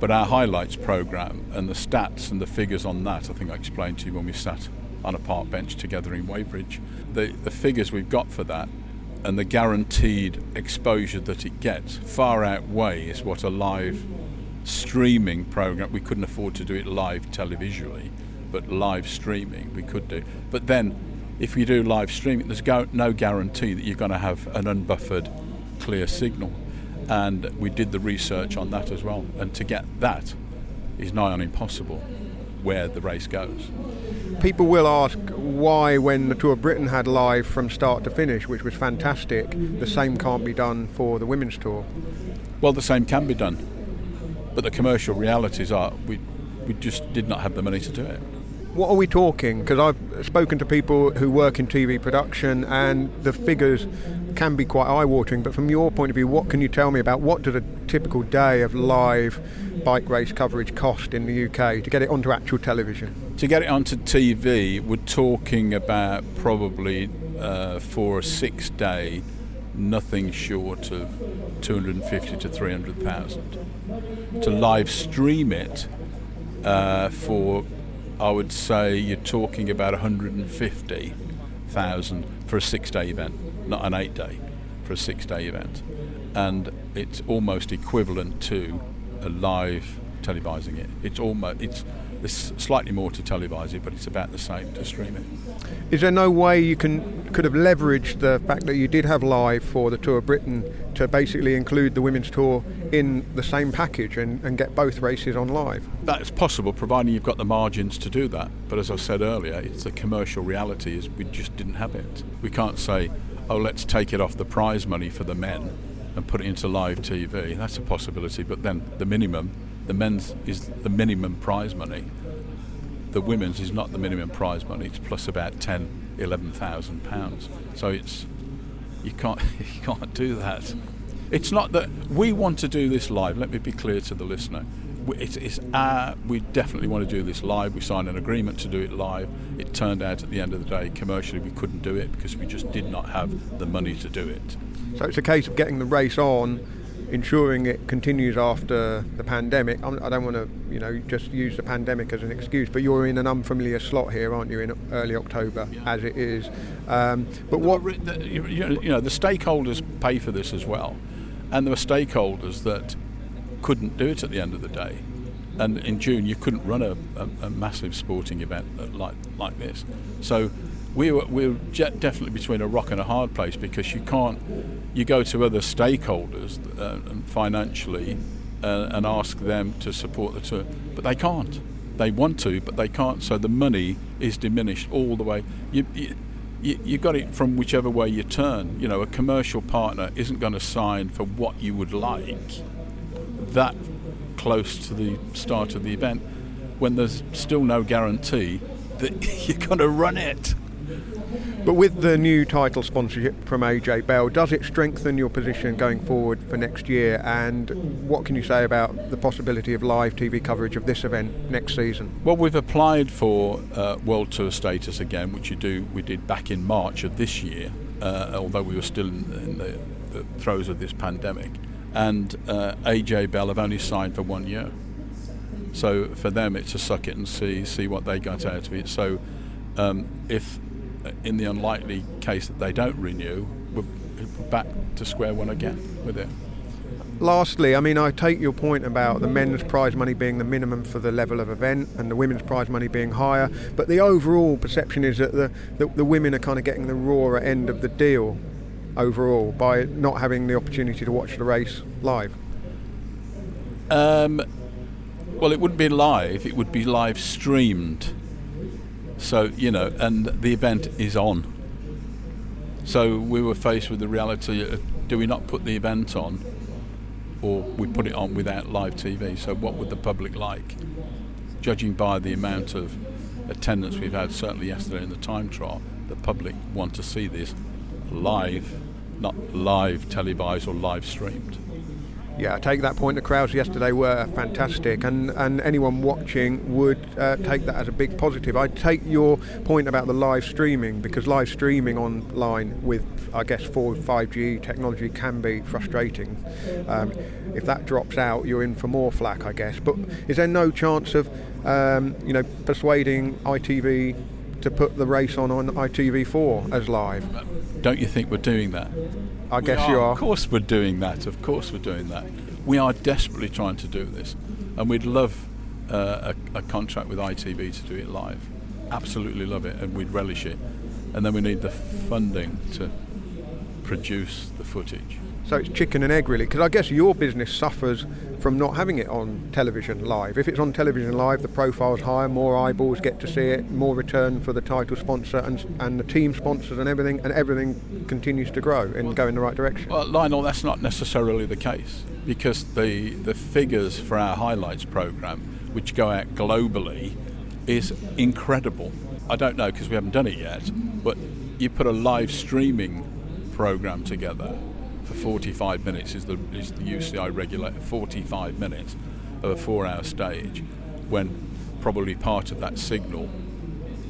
Speaker 14: but our highlights program and the stats and the figures on that, I think I explained to you when we sat on a park bench together in Weybridge. The, the figures we've got for that and the guaranteed exposure that it gets far outweighs what a live streaming program we couldn't afford to do it live televisually but live streaming we could do. But then if you do live streaming there's no guarantee that you're going to have an unbuffered clear signal. And we did the research on that as well. And to get that is nigh on impossible where the race goes
Speaker 6: people will ask why, when the Tour of Britain had live from start to finish, which was fantastic, the same can't be done for the Women's Tour.
Speaker 14: Well, the same can be done, but the commercial realities are we, we just did not have the money to do it.
Speaker 6: What are we talking? Because I've spoken to people who work in TV production, and the figures can be quite eye-watering. But from your point of view, what can you tell me about what does a typical day of live bike race coverage cost in the UK to get it onto actual television?
Speaker 14: To get it onto TV, we're talking about probably uh, for a six-day, nothing short of 250 to 300,000. To live stream it uh, for I would say you're talking about 150,000 for a six day event, not an eight day, for a six day event. And it's almost equivalent to a live televising it. It's almost, it's, there's slightly more to televise it, but it's about the same to stream it.
Speaker 6: Is there no way you can could have leveraged the fact that you did have live for the Tour of Britain to basically include the women's tour in the same package and, and get both races on live?
Speaker 14: That's possible, providing you've got the margins to do that. But as I said earlier, it's the commercial reality is we just didn't have it. We can't say, oh, let's take it off the prize money for the men and put it into live TV. That's a possibility, but then the minimum the men's is the minimum prize money. The women's is not the minimum prize money. It's plus about 10, 11,000 pounds. So it's you can't you can't do that. It's not that we want to do this live. Let me be clear to the listener. It's, it's our, we definitely want to do this live. We signed an agreement to do it live. It turned out at the end of the day, commercially, we couldn't do it because we just did not have the money to do it.
Speaker 6: So it's a case of getting the race on ensuring it continues after the pandemic. I don't want to, you know, just use the pandemic as an excuse, but you're in an unfamiliar slot here, aren't you, in early October, yeah. as it is. Um, but what
Speaker 14: you know, the stakeholders pay for this as well, and there were stakeholders that couldn't do it at the end of the day. And in June, you couldn't run a, a, a massive sporting event like like this. So we were, we definitely between a rock and a hard place because you can't you go to other stakeholders uh, financially uh, and ask them to support the tour but they can't. They want to but they can't so the money is diminished all the way. You, you, you got it from whichever way you turn. You know a commercial partner isn't going to sign for what you would like that close to the start of the event when there's still no guarantee that you're going to run it
Speaker 6: but with the new title sponsorship from AJ Bell, does it strengthen your position going forward for next year? And what can you say about the possibility of live TV coverage of this event next season?
Speaker 14: Well, we've applied for uh, World Tour status again, which you do we did back in March of this year, uh, although we were still in, in the, the, throes of this pandemic. And uh, AJ Bell have only signed for one year. So for them, it's a suck it and see see what they got out of it. So um, if in the unlikely case that they don't renew, we're back to square one again with it.
Speaker 6: Lastly, I mean, I take your point about the men's prize money being the minimum for the level of event and the women's prize money being higher, but the overall perception is that the, the, the women are kind of getting the rawer end of the deal. overall by not having the opportunity to watch the race live?
Speaker 14: Um, well, it wouldn't be live; it would be live streamed. So you know, and the event is on. So we were faced with the reality: of, do we not put the event on, or we put it on without live TV? So what would the public like? Judging by the amount of attendance we've had, certainly yesterday in the time trial, the public want to see this live, not live televised or live streamed.
Speaker 6: Yeah, I take that point. The crowds yesterday were fantastic, and, and anyone watching would uh, take that as a big positive. I take your point about the live streaming because live streaming online with, I guess, 4 5G technology can be frustrating. Um, if that drops out, you're in for more flack, I guess. But is there no chance of, um, you know, persuading ITV to put the race on on ITV4 as live?
Speaker 14: Don't you think we're doing that?
Speaker 6: I
Speaker 14: We
Speaker 6: guess you are.
Speaker 14: Of course, we're doing that. Of course, we're doing that. We are desperately trying to do this, and we'd love uh, a, a contract with ITV to do it live. Absolutely love it, and we'd relish it. And then we need the funding to produce the footage.
Speaker 6: So it's chicken and egg, really, because I guess your business suffers from not having it on television live. If it's on television live, the profile's higher, more eyeballs get to see it, more return for the title sponsor and, and the team sponsors and everything, and everything continues to grow and go in the right direction.
Speaker 14: Well, Lionel, that's not necessarily the case because the the figures for our highlights program, which go out globally, is incredible. I don't know because we haven't done it yet, but you put a live streaming program together for 45 minutes is the is the UCI regulator 45 minutes of a four-hour stage when probably part of that signal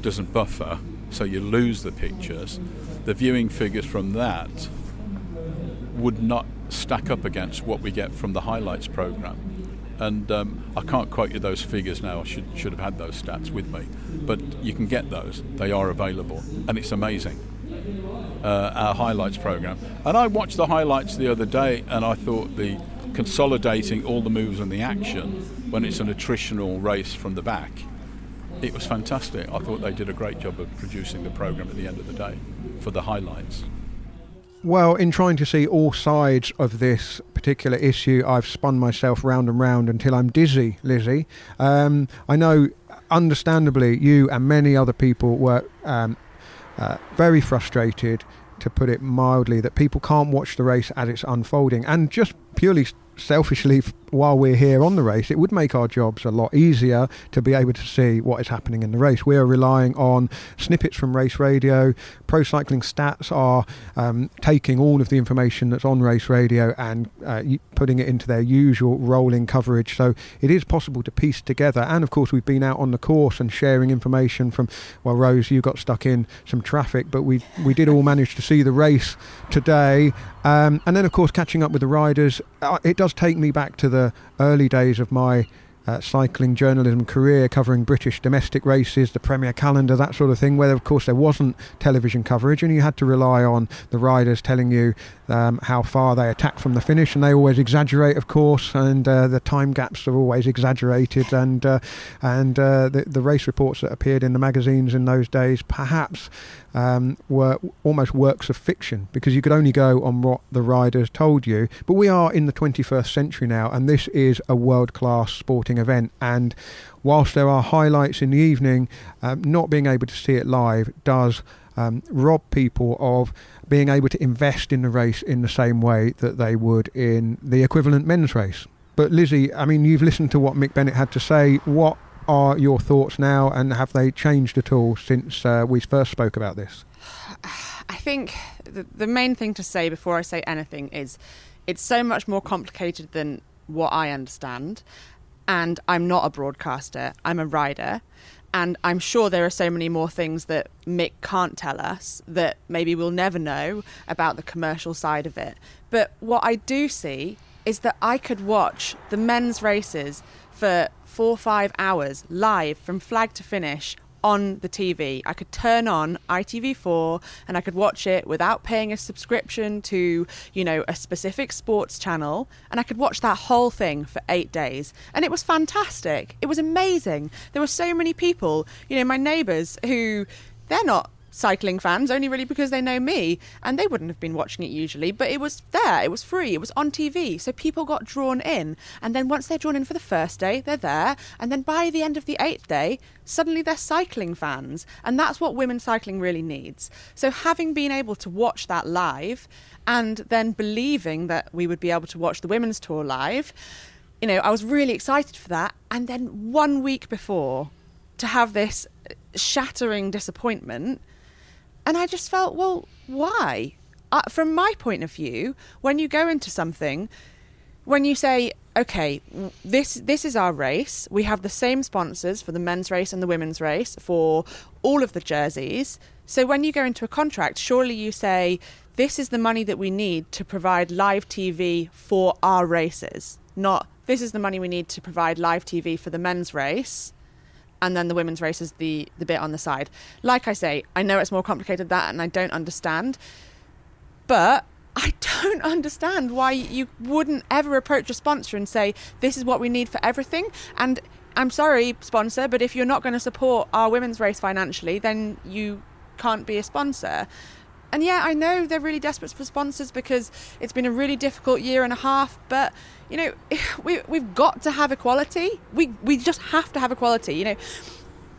Speaker 14: doesn't buffer so you lose the pictures the viewing figures from that would not stack up against what we get from the highlights program and um, I can't quote you those figures now. I should should have had those stats with me, but you can get those. They are available, and it's amazing. Uh, our highlights program, and I watched the highlights the other day, and I thought the consolidating all the moves and the action when it's an attritional race from the back, it was fantastic. I thought they did a great job of producing the program at the end of the day for the highlights.
Speaker 6: Well, in trying to see all sides of this particular issue, I've spun myself round and round until I'm dizzy, Lizzy. Um, I know, understandably, you and many other people were um, uh, very frustrated, to put it mildly, that people can't watch the race as it's unfolding. And just purely selfishly, while we're here on the race, it would make our jobs a lot easier to be able to see what is happening in the race. We are relying on snippets from race radio. Pro Cycling Stats are um, taking all of the information that's on race radio and uh, putting it into their usual rolling coverage. So it is possible to piece together. And of course, we've been out on the course and sharing information from. Well, Rose, you got stuck in some traffic, but we we did all manage to see the race today. Um, and then, of course, catching up with the riders. Uh, it does take me back to the early days of my uh, cycling journalism career covering British domestic races, the Premier calendar, that sort of thing, where of course there wasn't television coverage and you had to rely on the riders telling you um, how far they attacked from the finish, and they always exaggerate, of course, and uh, the time gaps are always exaggerated, and uh, and uh, the, the race reports that appeared in the magazines in those days perhaps um, were almost works of fiction because you could only go on what the riders told you. But we are in the 21st century now, and this is a world class sporting event. And whilst there are highlights in the evening, um, not being able to see it live does. Um, rob people of being able to invest in the race in the same way that they would in the equivalent men's race. But Lizzy, I mean, you've listened to what Mick Bennett had to say. What are your thoughts now, and have they changed at all since uh, we first spoke about this?
Speaker 5: I think the, the main thing to say before I say anything is it's so much more complicated than what I understand. And I'm not a broadcaster, I'm a rider. And I'm sure there are so many more things that Mick can't tell us that maybe we'll never know about the commercial side of it. But what I do see is that I could watch the men's races for four or five hours live from flag to finish on the TV. I could turn on ITV4 and I could watch it without paying a subscription to, you know, a specific sports channel and I could watch that whole thing for 8 days. And it was fantastic. It was amazing. There were so many people, you know, my neighbors who they're not cycling fans only really because they know me and they wouldn't have been watching it usually but it was there it was free it was on TV so people got drawn in. And then once they're drawn in for the first day they're there and then by the end of the eighth day suddenly they're cycling fans and that's what women's cycling really needs. So having been able to watch that live and then believing that we would be able to watch the women's tour live you know I was really excited for that. And then one week before to have this shattering disappointment and I just felt, well, why? Uh, from my point of view, when you go into something, when you say, okay, this this is our race. We have the same sponsors for the men's race and the women's race for all of the jerseys. So when you go into a contract, surely you say, this is the money that we need to provide live TV for our races, not this is the money we need to provide live TV for the men's race and then the women's race is the the bit on the side. Like I say, I know it's more complicated than that, and I don't understand, but I don't understand why you wouldn't ever approach a sponsor and say, "This is what we need for everything." And I'm sorry, sponsor, but if you're not going to support our women's race financially, then you can't be a sponsor. And yeah, I know they're really desperate for sponsors because it's been a really difficult year and a half, but you know, we we've got to have equality. We we just have to have equality, you know.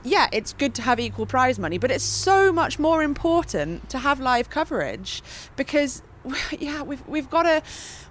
Speaker 5: Yeah, it's good to have equal prize money, but it's so much more important to have live coverage because yeah, we've we've got to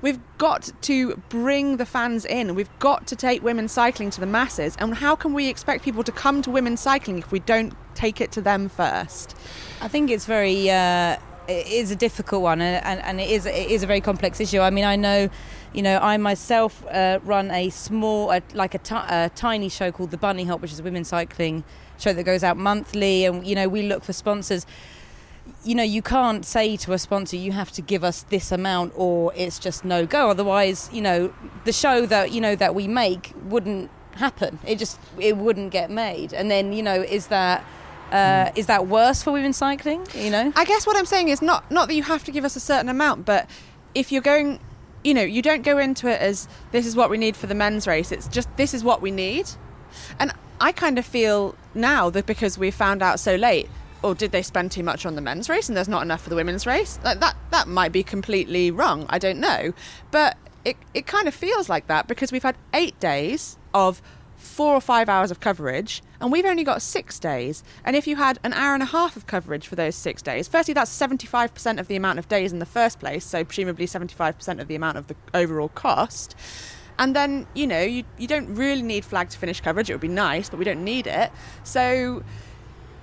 Speaker 5: we've got to bring the fans in. We've got to take women's cycling to the masses. And how can we expect people to come to women's cycling if we don't take it to them first?
Speaker 4: I think it's very uh, it is a difficult one, and, and it is it is a very complex issue. I mean, I know, you know, I myself uh, run a small, like a, t- a tiny show called the Bunny Hop, which is a women's cycling show that goes out monthly, and you know, we look for sponsors. You know, you can't say to a sponsor, you have to give us this amount, or it's just no go. Otherwise, you know, the show that you know that we make wouldn't happen. It just it wouldn't get made. And then, you know, is that uh, is that worse for women's cycling? You know,
Speaker 5: I guess what I'm saying is not not that you have to give us a certain amount, but if you're going, you know, you don't go into it as this is what we need for the men's race. It's just this is what we need, and I kind of feel now that because we found out so late, or did they spend too much on the men's race and there's not enough for the women's race? Like that that might be completely wrong. I don't know, but it it kind of feels like that because we've had eight days of four or five hours of coverage, and we've only got six days. And if you had an hour and a half of coverage for those six days, firstly, that's 75% of the amount of days in the first place, so presumably 75% of the amount of the overall cost. And then, you know, you, you don't really need flag to finish coverage. It would be nice, but we don't need it. So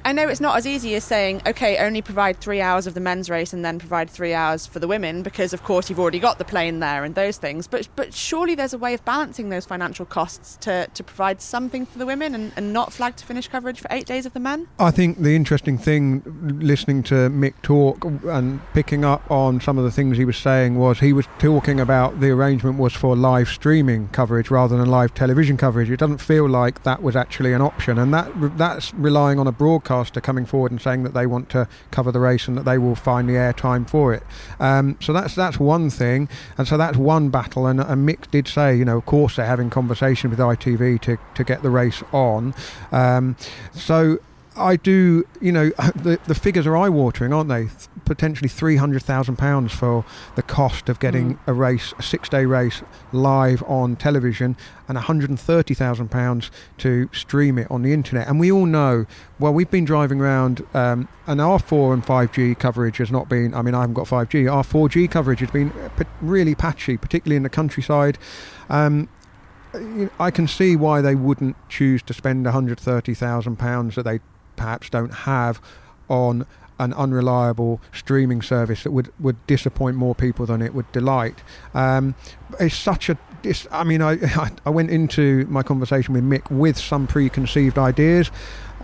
Speaker 5: I know it's not as easy as saying, okay, only provide three hours of the men's race and then provide three hours for the women, because of course you've already got the plane there and those things. But but surely there's a way of balancing those financial costs to, to provide something for the women and, and not flag to finish coverage for eight days of the men.
Speaker 6: I think the interesting thing, listening to Mick talk and picking up on some of the things he was saying, was he was talking about the arrangement was for live streaming coverage rather than live television coverage. It doesn't feel like that was actually an option, and that that's relying on a broadcast broadcaster coming forward and saying that they want to cover the race and that they will find the airtime for it. Um, so that's that's one thing, and so that's one battle. And, and Mick did say, you know, of course they're having conversation with ITV to to get the race on. Um, so I do, you know, the, the figures are eye watering, aren't they? Potentially £300,000 for the cost of getting mm. a race, a six day race, live on television, and £130,000 to stream it on the internet. And we all know, well, we've been driving around, um, and our 4 and 5G coverage has not been, I mean, I haven't got 5G, our 4G coverage has been really patchy, particularly in the countryside. Um, I can see why they wouldn't choose to spend £130,000 that they perhaps don't have on an unreliable streaming service that would, would disappoint more people than it would delight. Um, it's such a it's, I mean, I, I went into my conversation with Mick with some preconceived ideas,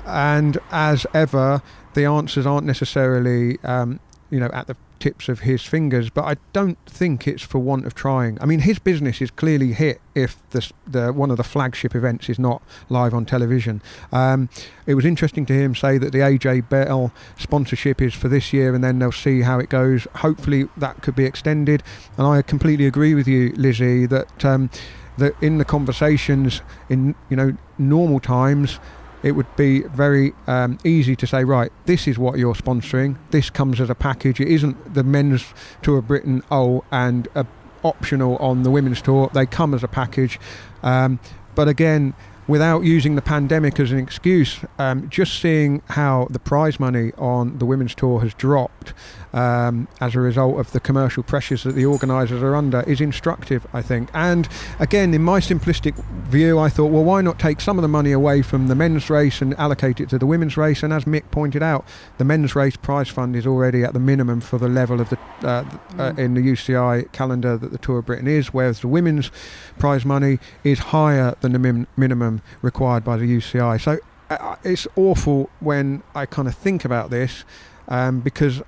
Speaker 6: and as ever, the answers aren't necessarily, um, you know, at the tips of his fingers, but I don't think it's for want of trying. I mean, his business is clearly hit if the, the one of the flagship events is not live on television. Um, it was interesting to hear him say that the AJ Bell sponsorship is for this year, and then they'll see how it goes. Hopefully, that could be extended. And I completely agree with you, Lizzy, that um, that in the conversations in you know normal times it would be very um, easy to say, right, this is what you're sponsoring. This comes as a package. It isn't the men's tour of Britain. Oh, and a optional on the women's tour. They come as a package. Um, but again, without using the pandemic as an excuse, um, just seeing how the prize money on the women's tour has dropped um, as a result of the commercial pressures that the organisers are under is instructive, I think. And again, in my simplistic view, I thought, well, why not take some of the money away from the men's race and allocate it to the women's race? And as Mick pointed out, the men's race prize fund is already at the minimum for the level of the uh, uh, in the UCI calendar that the Tour of Britain is, whereas the women's prize money is higher than the min- minimum required by the UCI. So uh, it's awful when I kind of think about this um, because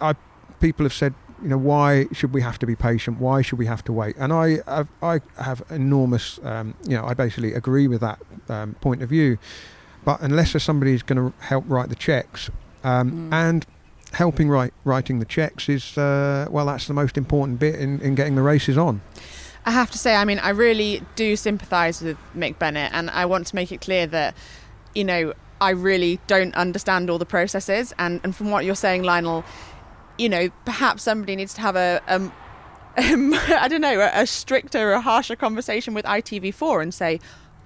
Speaker 6: I, people have said, you know, why should we have to be patient? Why should we have to wait? And I, I've, I have enormous, um, you know, I basically agree with that um, point of view. But unless there's somebody who's going to help write the checks, um,
Speaker 15: Mm.
Speaker 6: and helping write writing the checks is, uh, well, that's the most important bit in, in getting the races on.
Speaker 5: I have to say, I mean, I really do sympathise with Mick Bennett, and I want to make it clear that, you know, I really don't understand all the processes. And, and from what you're saying, Lionel, you know, perhaps somebody needs to have a, um, don't know, a, a stricter, a harsher conversation with ITV4 and say,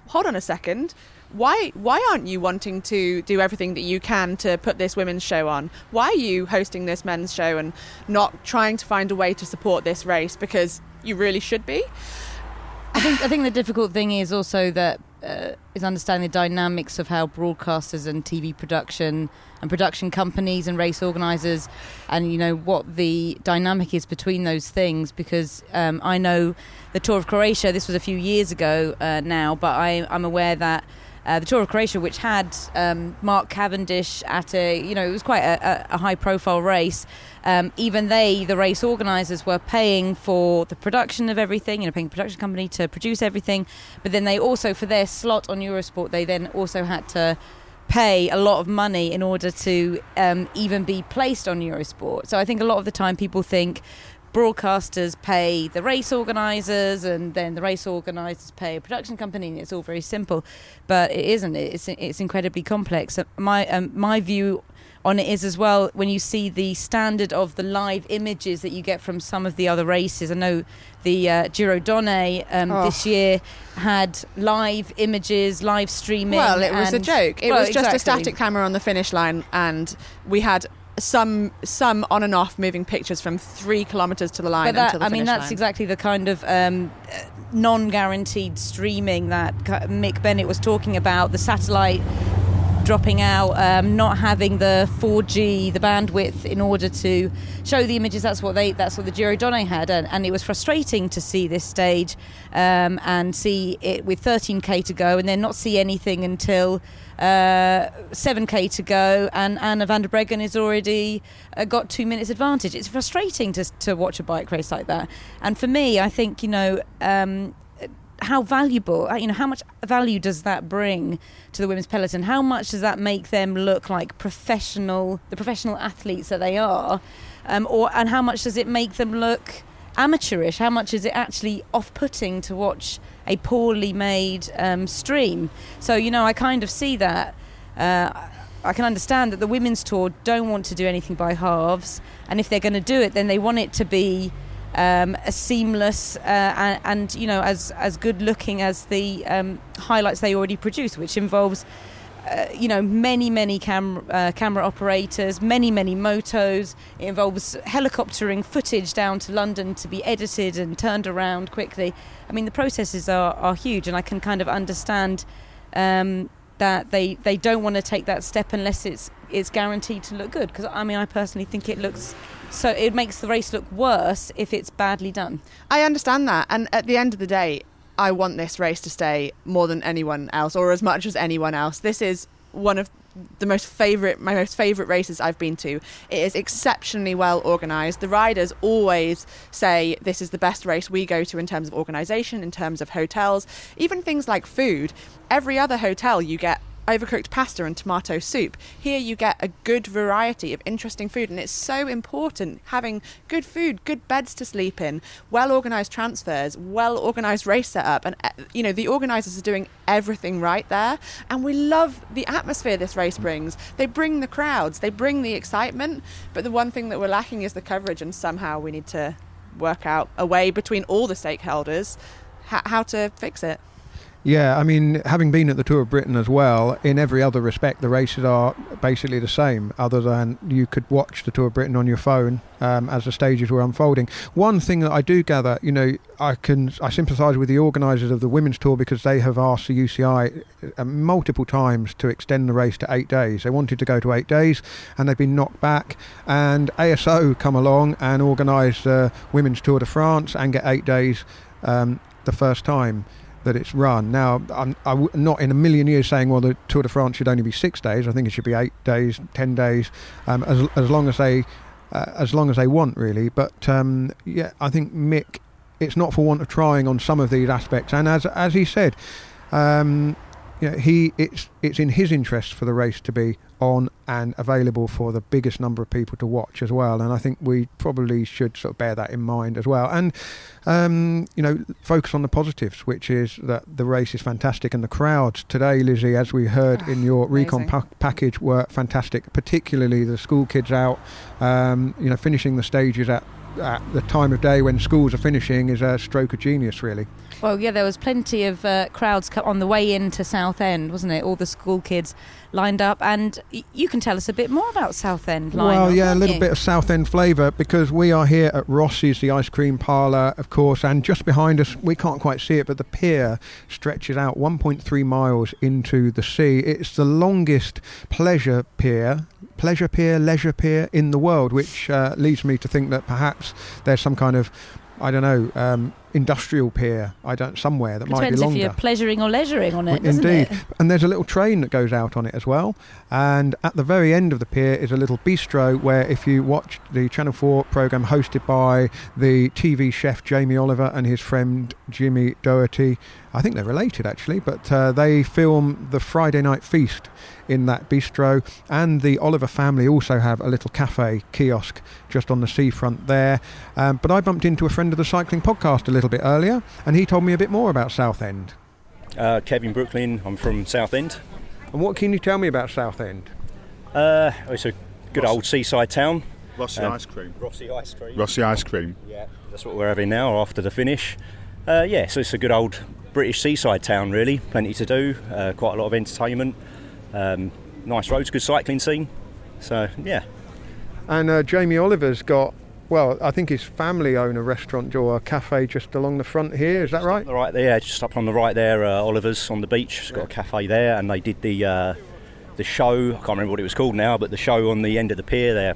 Speaker 5: hold on a second. Why, why aren't you wanting to do everything that you can to put this women's show on? Why are you hosting this men's show and not trying to find a way to support this race? Because you really should be.
Speaker 4: I think I think the difficult thing is also that uh, is understanding the dynamics of how broadcasters and TV production and production companies and race organisers and you know what the dynamic is between those things because um, I know the Tour of Croatia this was a few years ago uh, now but I, I'm aware that uh, the Tour of Croatia, which had um, Mark Cavendish at a, you know, it was quite a, a, high profile race. Um, even they, the race organisers, were paying for the production of everything, you know, paying production company to produce everything. But then they also, for their slot on Eurosport, they then also had to pay a lot of money in order to um, even be placed on Eurosport. So I think a lot of the time people think broadcasters pay the race organisers and then the race organisers pay a production company and it's all very simple. But it isn't. It's, it's incredibly complex. Uh, my um, my view on it is as well when you see the standard of the live images that you get from some of the other races. I know the uh, Giro Donne um,
Speaker 5: Oh.
Speaker 4: this year had live images live streaming
Speaker 5: Well, it was a joke. It
Speaker 4: Well,
Speaker 5: was just a static camera on the finish line, and we had some some on and off moving pictures from three kilometres to the line
Speaker 4: But that,
Speaker 5: until the
Speaker 4: I mean, that's
Speaker 5: line.
Speaker 4: exactly the kind of um, uh, non-guaranteed streaming that Mick Bennett was talking about. The satellite dropping out, um, not having the 4G, the bandwidth in order to show the images. That's what they. That's what the Giro Donne had, and, and it was frustrating to see this stage um, and see it with 13k to go, and then not see anything until. Uh, 7k to go, and Anna van der Breggen is already uh, got two minutes advantage. It's frustrating to, to watch a bike race like that. And for me, I think you know um, how valuable, uh, you know, how much value does that bring to the women's peloton? How much does that make them look like professional, the professional athletes that they are, um, or and how much does it make them look amateurish? How much is it actually off-putting to watch a poorly made um, stream? So you know, I kind of see that. Uh, I can understand that the women's tour don't want to do anything by halves, and if they're going to do it, then they want it to be um, as seamless uh, and, and you know as as good looking as the um, highlights they already produce, which involves. Uh, you know, many, many cam- uh, camera operators, many, many motos. It involves helicoptering footage down to London to be edited and turned around quickly. I mean, the processes are, are huge, and I can kind of understand um, that they, they don't want to take that step unless it's it's guaranteed to look good. Because I mean, I personally think it looks so it makes the race look worse if it's badly done.
Speaker 5: I understand that, and at the end of the day, I want this race to stay more than anyone else, or as much as anyone else. This is one of the most favorite, my most favorite races I've been to. It is exceptionally well organised. The riders always say this is the best race we go to in terms of organisation, in terms of hotels, even things like food. Every other hotel you get overcooked pasta and tomato soup. Here you get a good variety of interesting food, and it's so important having good food, good beds to sleep in, well organised transfers, well organised race setup, and uh, you know the organisers are doing everything right there. And we love the atmosphere this race brings. They bring the crowds, they bring the excitement, but the one thing that we're lacking is the coverage, and somehow we need to work out a way between all the stakeholders how to fix it.
Speaker 6: Yeah, I mean, having been at the Tour of Britain as well, in every other respect, the races are basically the same, other than you could watch the Tour of Britain on your phone um, as the stages were unfolding. One thing that I do gather, you know, I can I sympathise with the organisers of the women's tour because they have asked the UCI uh, multiple times to extend the race to eight days. They wanted to go to eight days, and they've been knocked back. And ASO come along and organise the women's Tour de France and get eight days um, the first time that it's run. Now, I'm, I'm not in a million years saying, well, the Tour de France should only be six days. I think it should be eight days, ten days, um, as, as long as they uh, as long as they want, really. But um, yeah, I think Mick, it's not for want of trying on some of these aspects. And as as he said, um, you know, he it's it's in his interest for the race to be on and available for the biggest number of people to watch as well. And I think we probably should sort of bear that in mind as well. And um, you know, focus on the positives, which is that the race is fantastic and the crowds today, Lizzy, as we heard oh, in your recon pa- package, were fantastic. Particularly the school kids out, um, you know, finishing the stages at at the time of day when schools are finishing is a stroke of genius, really.
Speaker 4: Well, yeah, there was plenty of uh, crowds on the way into Southend, wasn't it? All the school kids lined up, and you can tell us a bit more about Southend.
Speaker 6: Well, yeah, a little
Speaker 4: you?
Speaker 6: bit of Southend flavour because we are here at Rossi's, the ice cream parlour, of course, and just behind us, we can't quite see it, but the pier stretches out 1.3 miles into the sea. It's the longest pleasure pier pleasure pier, leisure pier in the world, which uh, leads me to think that perhaps there's some kind of I don't know, um, industrial pier. I don't somewhere that
Speaker 4: Depends
Speaker 6: might be longer.
Speaker 4: Depends if you're pleasuring or leisuring on it.
Speaker 6: Indeed,
Speaker 4: it?
Speaker 6: and there's a little train that goes out on it as well. And at the very end of the pier is a little bistro where, if you watch the Channel Four program hosted by the TV chef Jamie Oliver and his friend Jimmy Doherty, I think they're related actually, but uh, they film the Friday night feast in that bistro. And the Oliver family also have a little cafe kiosk just on the seafront there. Um, but I bumped into a friend of the cycling podcast a little bit earlier, and he told me a bit more about Southend.
Speaker 15: Uh, Kevin Brooklyn, I'm from Southend.
Speaker 6: And what can you tell me about Southend?
Speaker 15: Uh, it's a good old seaside town.
Speaker 16: Rossi um, ice cream.
Speaker 15: Rossi ice cream.
Speaker 16: Rossi ice cream.
Speaker 15: Yeah, that's what we're having now after the finish. Uh, yeah, so it's a good old British seaside town, really. Plenty to do, uh, quite a lot of entertainment, um, nice roads, good cycling scene. So, yeah.
Speaker 6: And uh, Jamie Oliver's got, well, I think his family own a restaurant or a cafe just along the front here, is that right?
Speaker 15: Right there, just up on the right there, uh, Oliver's on the beach. It's got yeah. a cafe there, and they did the uh, the show. I can't remember what it was called now, but the show on the end of the pier there.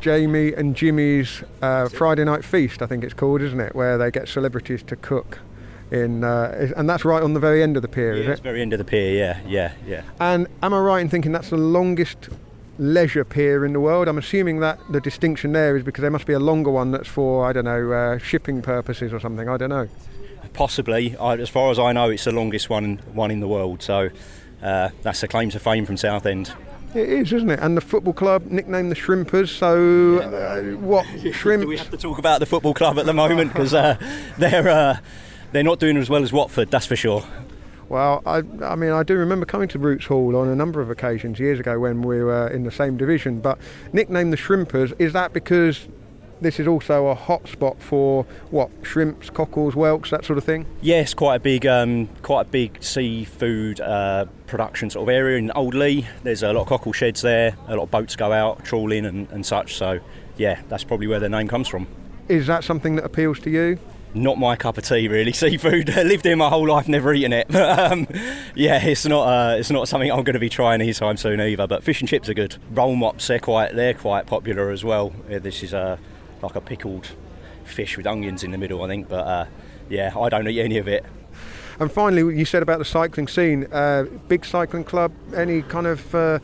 Speaker 6: Jamie and Jimmy's uh, Friday Night Feast, I think it's called, isn't it? Where they get celebrities to cook in, uh, and that's right on the very end of the pier,
Speaker 15: yeah,
Speaker 6: is it?
Speaker 15: It's very end of the pier, yeah, yeah, yeah.
Speaker 6: And am I right in thinking that's the longest leisure pier in the world? I'm assuming that the distinction there is because there must be a longer one that's for I don't know uh, shipping purposes or something. I don't know.
Speaker 15: Possibly, I, as far as I know, it's the longest one one in the world. So uh, that's a claim to fame from Southend.
Speaker 6: It is, isn't it? And the football club nicknamed the Shrimpers. So, uh, what shrimps?
Speaker 15: Do we have to talk about the football club at the moment because uh, they're uh, they're not doing as well as Watford, that's for sure.
Speaker 6: Well, I, I mean, I do remember coming to Roots Hall on a number of occasions years ago when we were in the same division. But nicknamed the Shrimpers, is that because this is also a hot spot for what shrimps, cockles, whelks, that sort of thing?
Speaker 15: Yes, quite a big, um, quite a big seafood uh, production sort of area in Old Leigh. There's a lot of cockle sheds there. A lot of boats go out trawling and, and such. So, yeah, that's probably where the name comes from.
Speaker 6: Is that something that appeals to you?
Speaker 15: Not my cup of tea really. Seafood. lived here my whole life, never eaten it. But um, yeah, it's not uh, it's not something I'm going to be trying anytime soon either. But fish and chips are good. Roll mops they're quite they're quite popular as well. Yeah, this is uh, like a pickled fish with onions in the middle, I think. But uh, yeah, I don't eat any of it.
Speaker 6: And finally, you said about the cycling scene. Uh, big cycling club. Any kind of uh,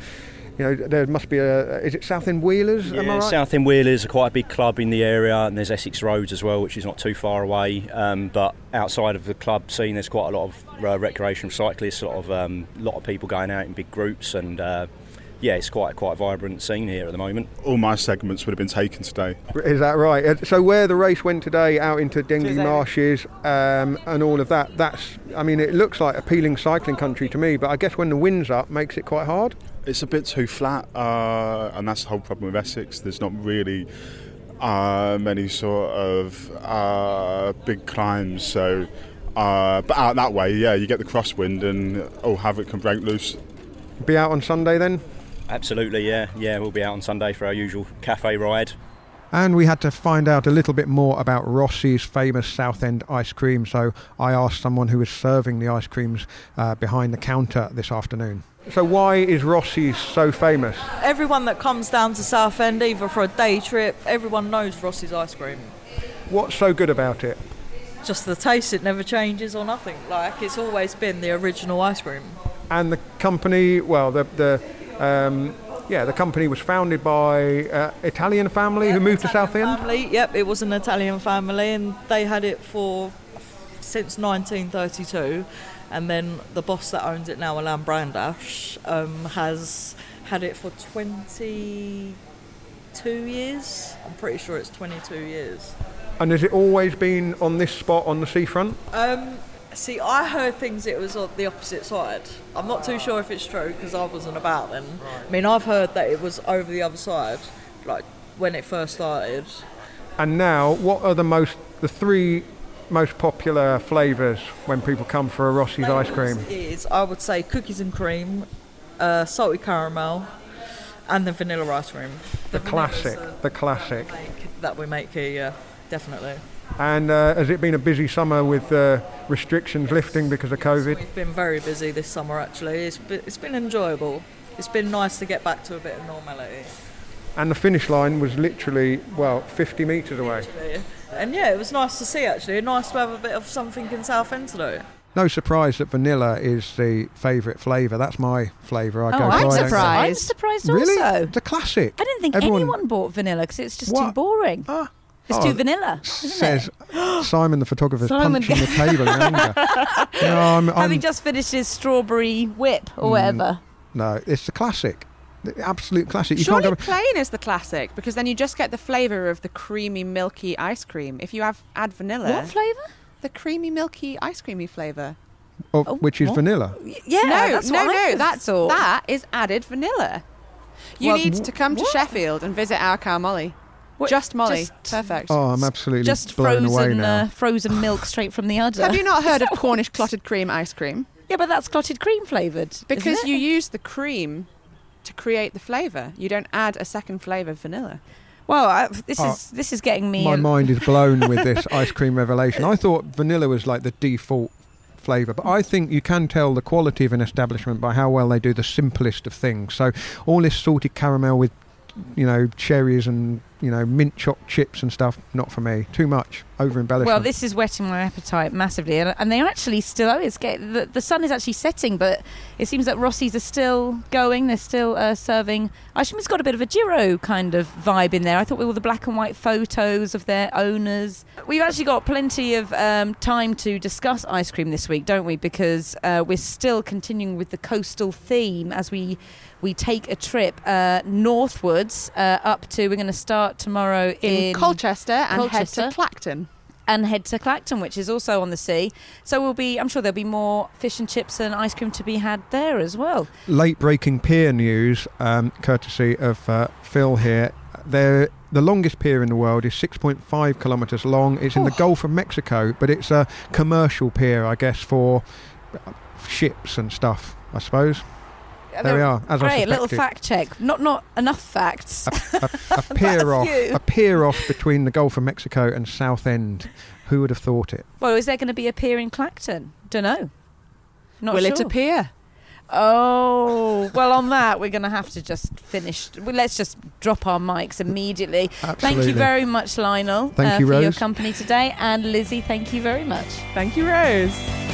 Speaker 6: you know, there must be a. Is it South Southend Wheelers? am I
Speaker 15: Yeah,
Speaker 6: right?
Speaker 15: Southend Wheelers are quite a big club in the area, and there's Essex Roads as well, which is not too far away. Um, but outside of the club scene, there's quite a lot of uh, recreational cyclists, sort of um, lot of people going out in big groups, and uh, yeah, it's quite quite a vibrant scene here at the moment.
Speaker 16: All my segments would have been taken today.
Speaker 6: Is that right? Uh, So where the race went today, out into Dengie Marshes um, and all of that, that's, I mean, it looks like appealing cycling country to me, but I guess when the wind's up, makes it quite hard.
Speaker 16: It's a bit too flat, uh, and that's the whole problem with Essex. There's not really uh, many sort of uh, big climbs, so. Uh, but out that way, yeah, you get the crosswind and all havoc can break loose.
Speaker 6: Be out on Sunday then?
Speaker 15: Absolutely, yeah, yeah. We'll be out on Sunday for our usual cafe ride.
Speaker 6: And we had to find out a little bit more about Rossi's famous Southend ice cream, so I asked someone who was serving the ice creams uh, behind the counter this afternoon. So why is Rossi's so famous?
Speaker 17: Everyone that comes down to Southend, either for a day trip, everyone knows Rossi's ice cream.
Speaker 6: What's so good about it?
Speaker 17: Just the taste, it never changes or nothing. Like, it's always been the original ice cream.
Speaker 6: And the company, well, the the um, yeah, the company was founded by uh, Italian family who moved to Southend.
Speaker 17: Family, yep, it was an Italian family, and they had it for since 1932. And then the boss that owns it now, Alain Brandash, um, has had it for 22 years. I'm pretty sure it's 22 years.
Speaker 6: And has it always been on this spot on the seafront?
Speaker 17: Um, see, I heard things it was on the opposite side. I'm not too sure if it's true because I wasn't about then. I mean, I've heard that it was over the other side, like when it first started.
Speaker 6: And now, what are the most the three most popular flavours when people come for a Rossi's ice cream?
Speaker 17: Is I would say cookies and cream, uh, salty caramel, and the vanilla ice cream.
Speaker 6: The
Speaker 17: vanilla's
Speaker 6: classic, the classic.
Speaker 17: that we make here, yeah, definitely.
Speaker 6: And uh, has it been a busy summer with uh, restrictions lifting because of COVID?
Speaker 17: We've been very busy this summer actually. It's been, it's been enjoyable. It's been nice to get back to a bit of normality.
Speaker 6: And the finish line was literally, well, 50 metres away.
Speaker 17: And yeah, it was nice to see actually. Nice to have a bit of something in Southend to do.
Speaker 6: No surprise that vanilla is the favourite flavour. That's my flavour. I
Speaker 4: Oh,
Speaker 6: go for.
Speaker 4: I'm
Speaker 6: I
Speaker 4: surprised. I'm surprised
Speaker 6: Really?
Speaker 4: also.
Speaker 6: It's a classic.
Speaker 4: I didn't think
Speaker 6: Everyone-
Speaker 4: anyone bought vanilla because it's just too
Speaker 6: What?
Speaker 4: boring. it's
Speaker 6: Oh,
Speaker 4: too vanilla, isn't
Speaker 6: Says
Speaker 4: it?
Speaker 6: Simon the photographer's
Speaker 4: Simon
Speaker 6: punching the table in anger. No, I'm, I'm,
Speaker 4: Having just finished his strawberry whip or
Speaker 6: Mm,
Speaker 4: whatever.
Speaker 6: no, it's the classic. The absolute classic. You
Speaker 18: Surely
Speaker 6: can't go.
Speaker 18: plain is the classic because then you just get the flavour of the creamy, milky ice cream. If you have add vanilla,
Speaker 4: What flavour?
Speaker 18: The creamy, milky, ice creamy flavour.
Speaker 6: Of, which is vanilla.
Speaker 18: Yeah, no,
Speaker 4: that's
Speaker 18: no, no. That's
Speaker 4: all.
Speaker 18: that is added vanilla. You
Speaker 6: Well,
Speaker 18: need to come to
Speaker 4: what?
Speaker 18: Sheffield and visit our cow Molly.
Speaker 4: What-
Speaker 18: Just Molly,
Speaker 4: just-
Speaker 18: perfect.
Speaker 6: Oh, I'm absolutely
Speaker 4: Just
Speaker 6: blown away
Speaker 4: frozen,
Speaker 6: now.
Speaker 4: uh, frozen milk straight from the udder.
Speaker 18: Have you not heard of Cornish clotted cream ice cream?
Speaker 4: Yeah, but that's clotted cream flavoured.
Speaker 18: Because
Speaker 4: isn't
Speaker 18: you use the cream to create the flavour. You don't add a second flavour of vanilla.
Speaker 4: Well, I, this
Speaker 6: Oh,
Speaker 4: is this is getting me.
Speaker 6: My mind is blown with this ice cream revelation. I thought vanilla was like the default flavour, but I think you can tell the quality of an establishment by how well they do the simplest of things. So all this salted caramel with, you know, cherries and you know mint chopped chips and stuff, not for me. Too much over embellishment.
Speaker 4: Well, this is whetting my appetite massively, and, and they're actually still. Oh, it's get, the, the sun is actually setting, but it seems that Rossi's are still going. They're still uh, serving. ice cream. It's got a bit of a Giro kind of vibe in there. I thought with all the black and white photos of their owners. We've actually got plenty of um, time to discuss ice cream this week, don't we? Because uh, we're still continuing with the coastal theme as we we take a trip uh, northwards uh, up to. We're going to start tomorrow in,
Speaker 18: In Colchester and head to Clacton.
Speaker 4: and head to Clacton, which is also on the sea. So we'll be. I'm sure there'll be more fish and chips and ice cream to be had there as well.
Speaker 6: late breaking pier news, um, courtesy of uh, Phil here. There, the longest pier in the world is 6.5 kilometres long. It's in the Gulf of Mexico, but it's a commercial pier, I guess, for uh, ships and stuff. I suppose. There we are. As I
Speaker 4: Great, little fact check. Not not enough facts.
Speaker 6: a, a pier off,
Speaker 4: few.
Speaker 6: a pier off between the Gulf of Mexico and Southend. Who would have thought it?
Speaker 4: well, is there going to be a pier in Clacton? Don't know. Not
Speaker 18: Will
Speaker 4: sure.
Speaker 18: it appear?
Speaker 4: Oh, well, on that, we're going to have to just finish. Well, let's just drop our mics immediately. Thank you very much, Lionel,
Speaker 6: Thank
Speaker 4: uh,
Speaker 6: you,
Speaker 4: for your company today. And Lizzie, thank you very much.
Speaker 18: Thank you, Rose.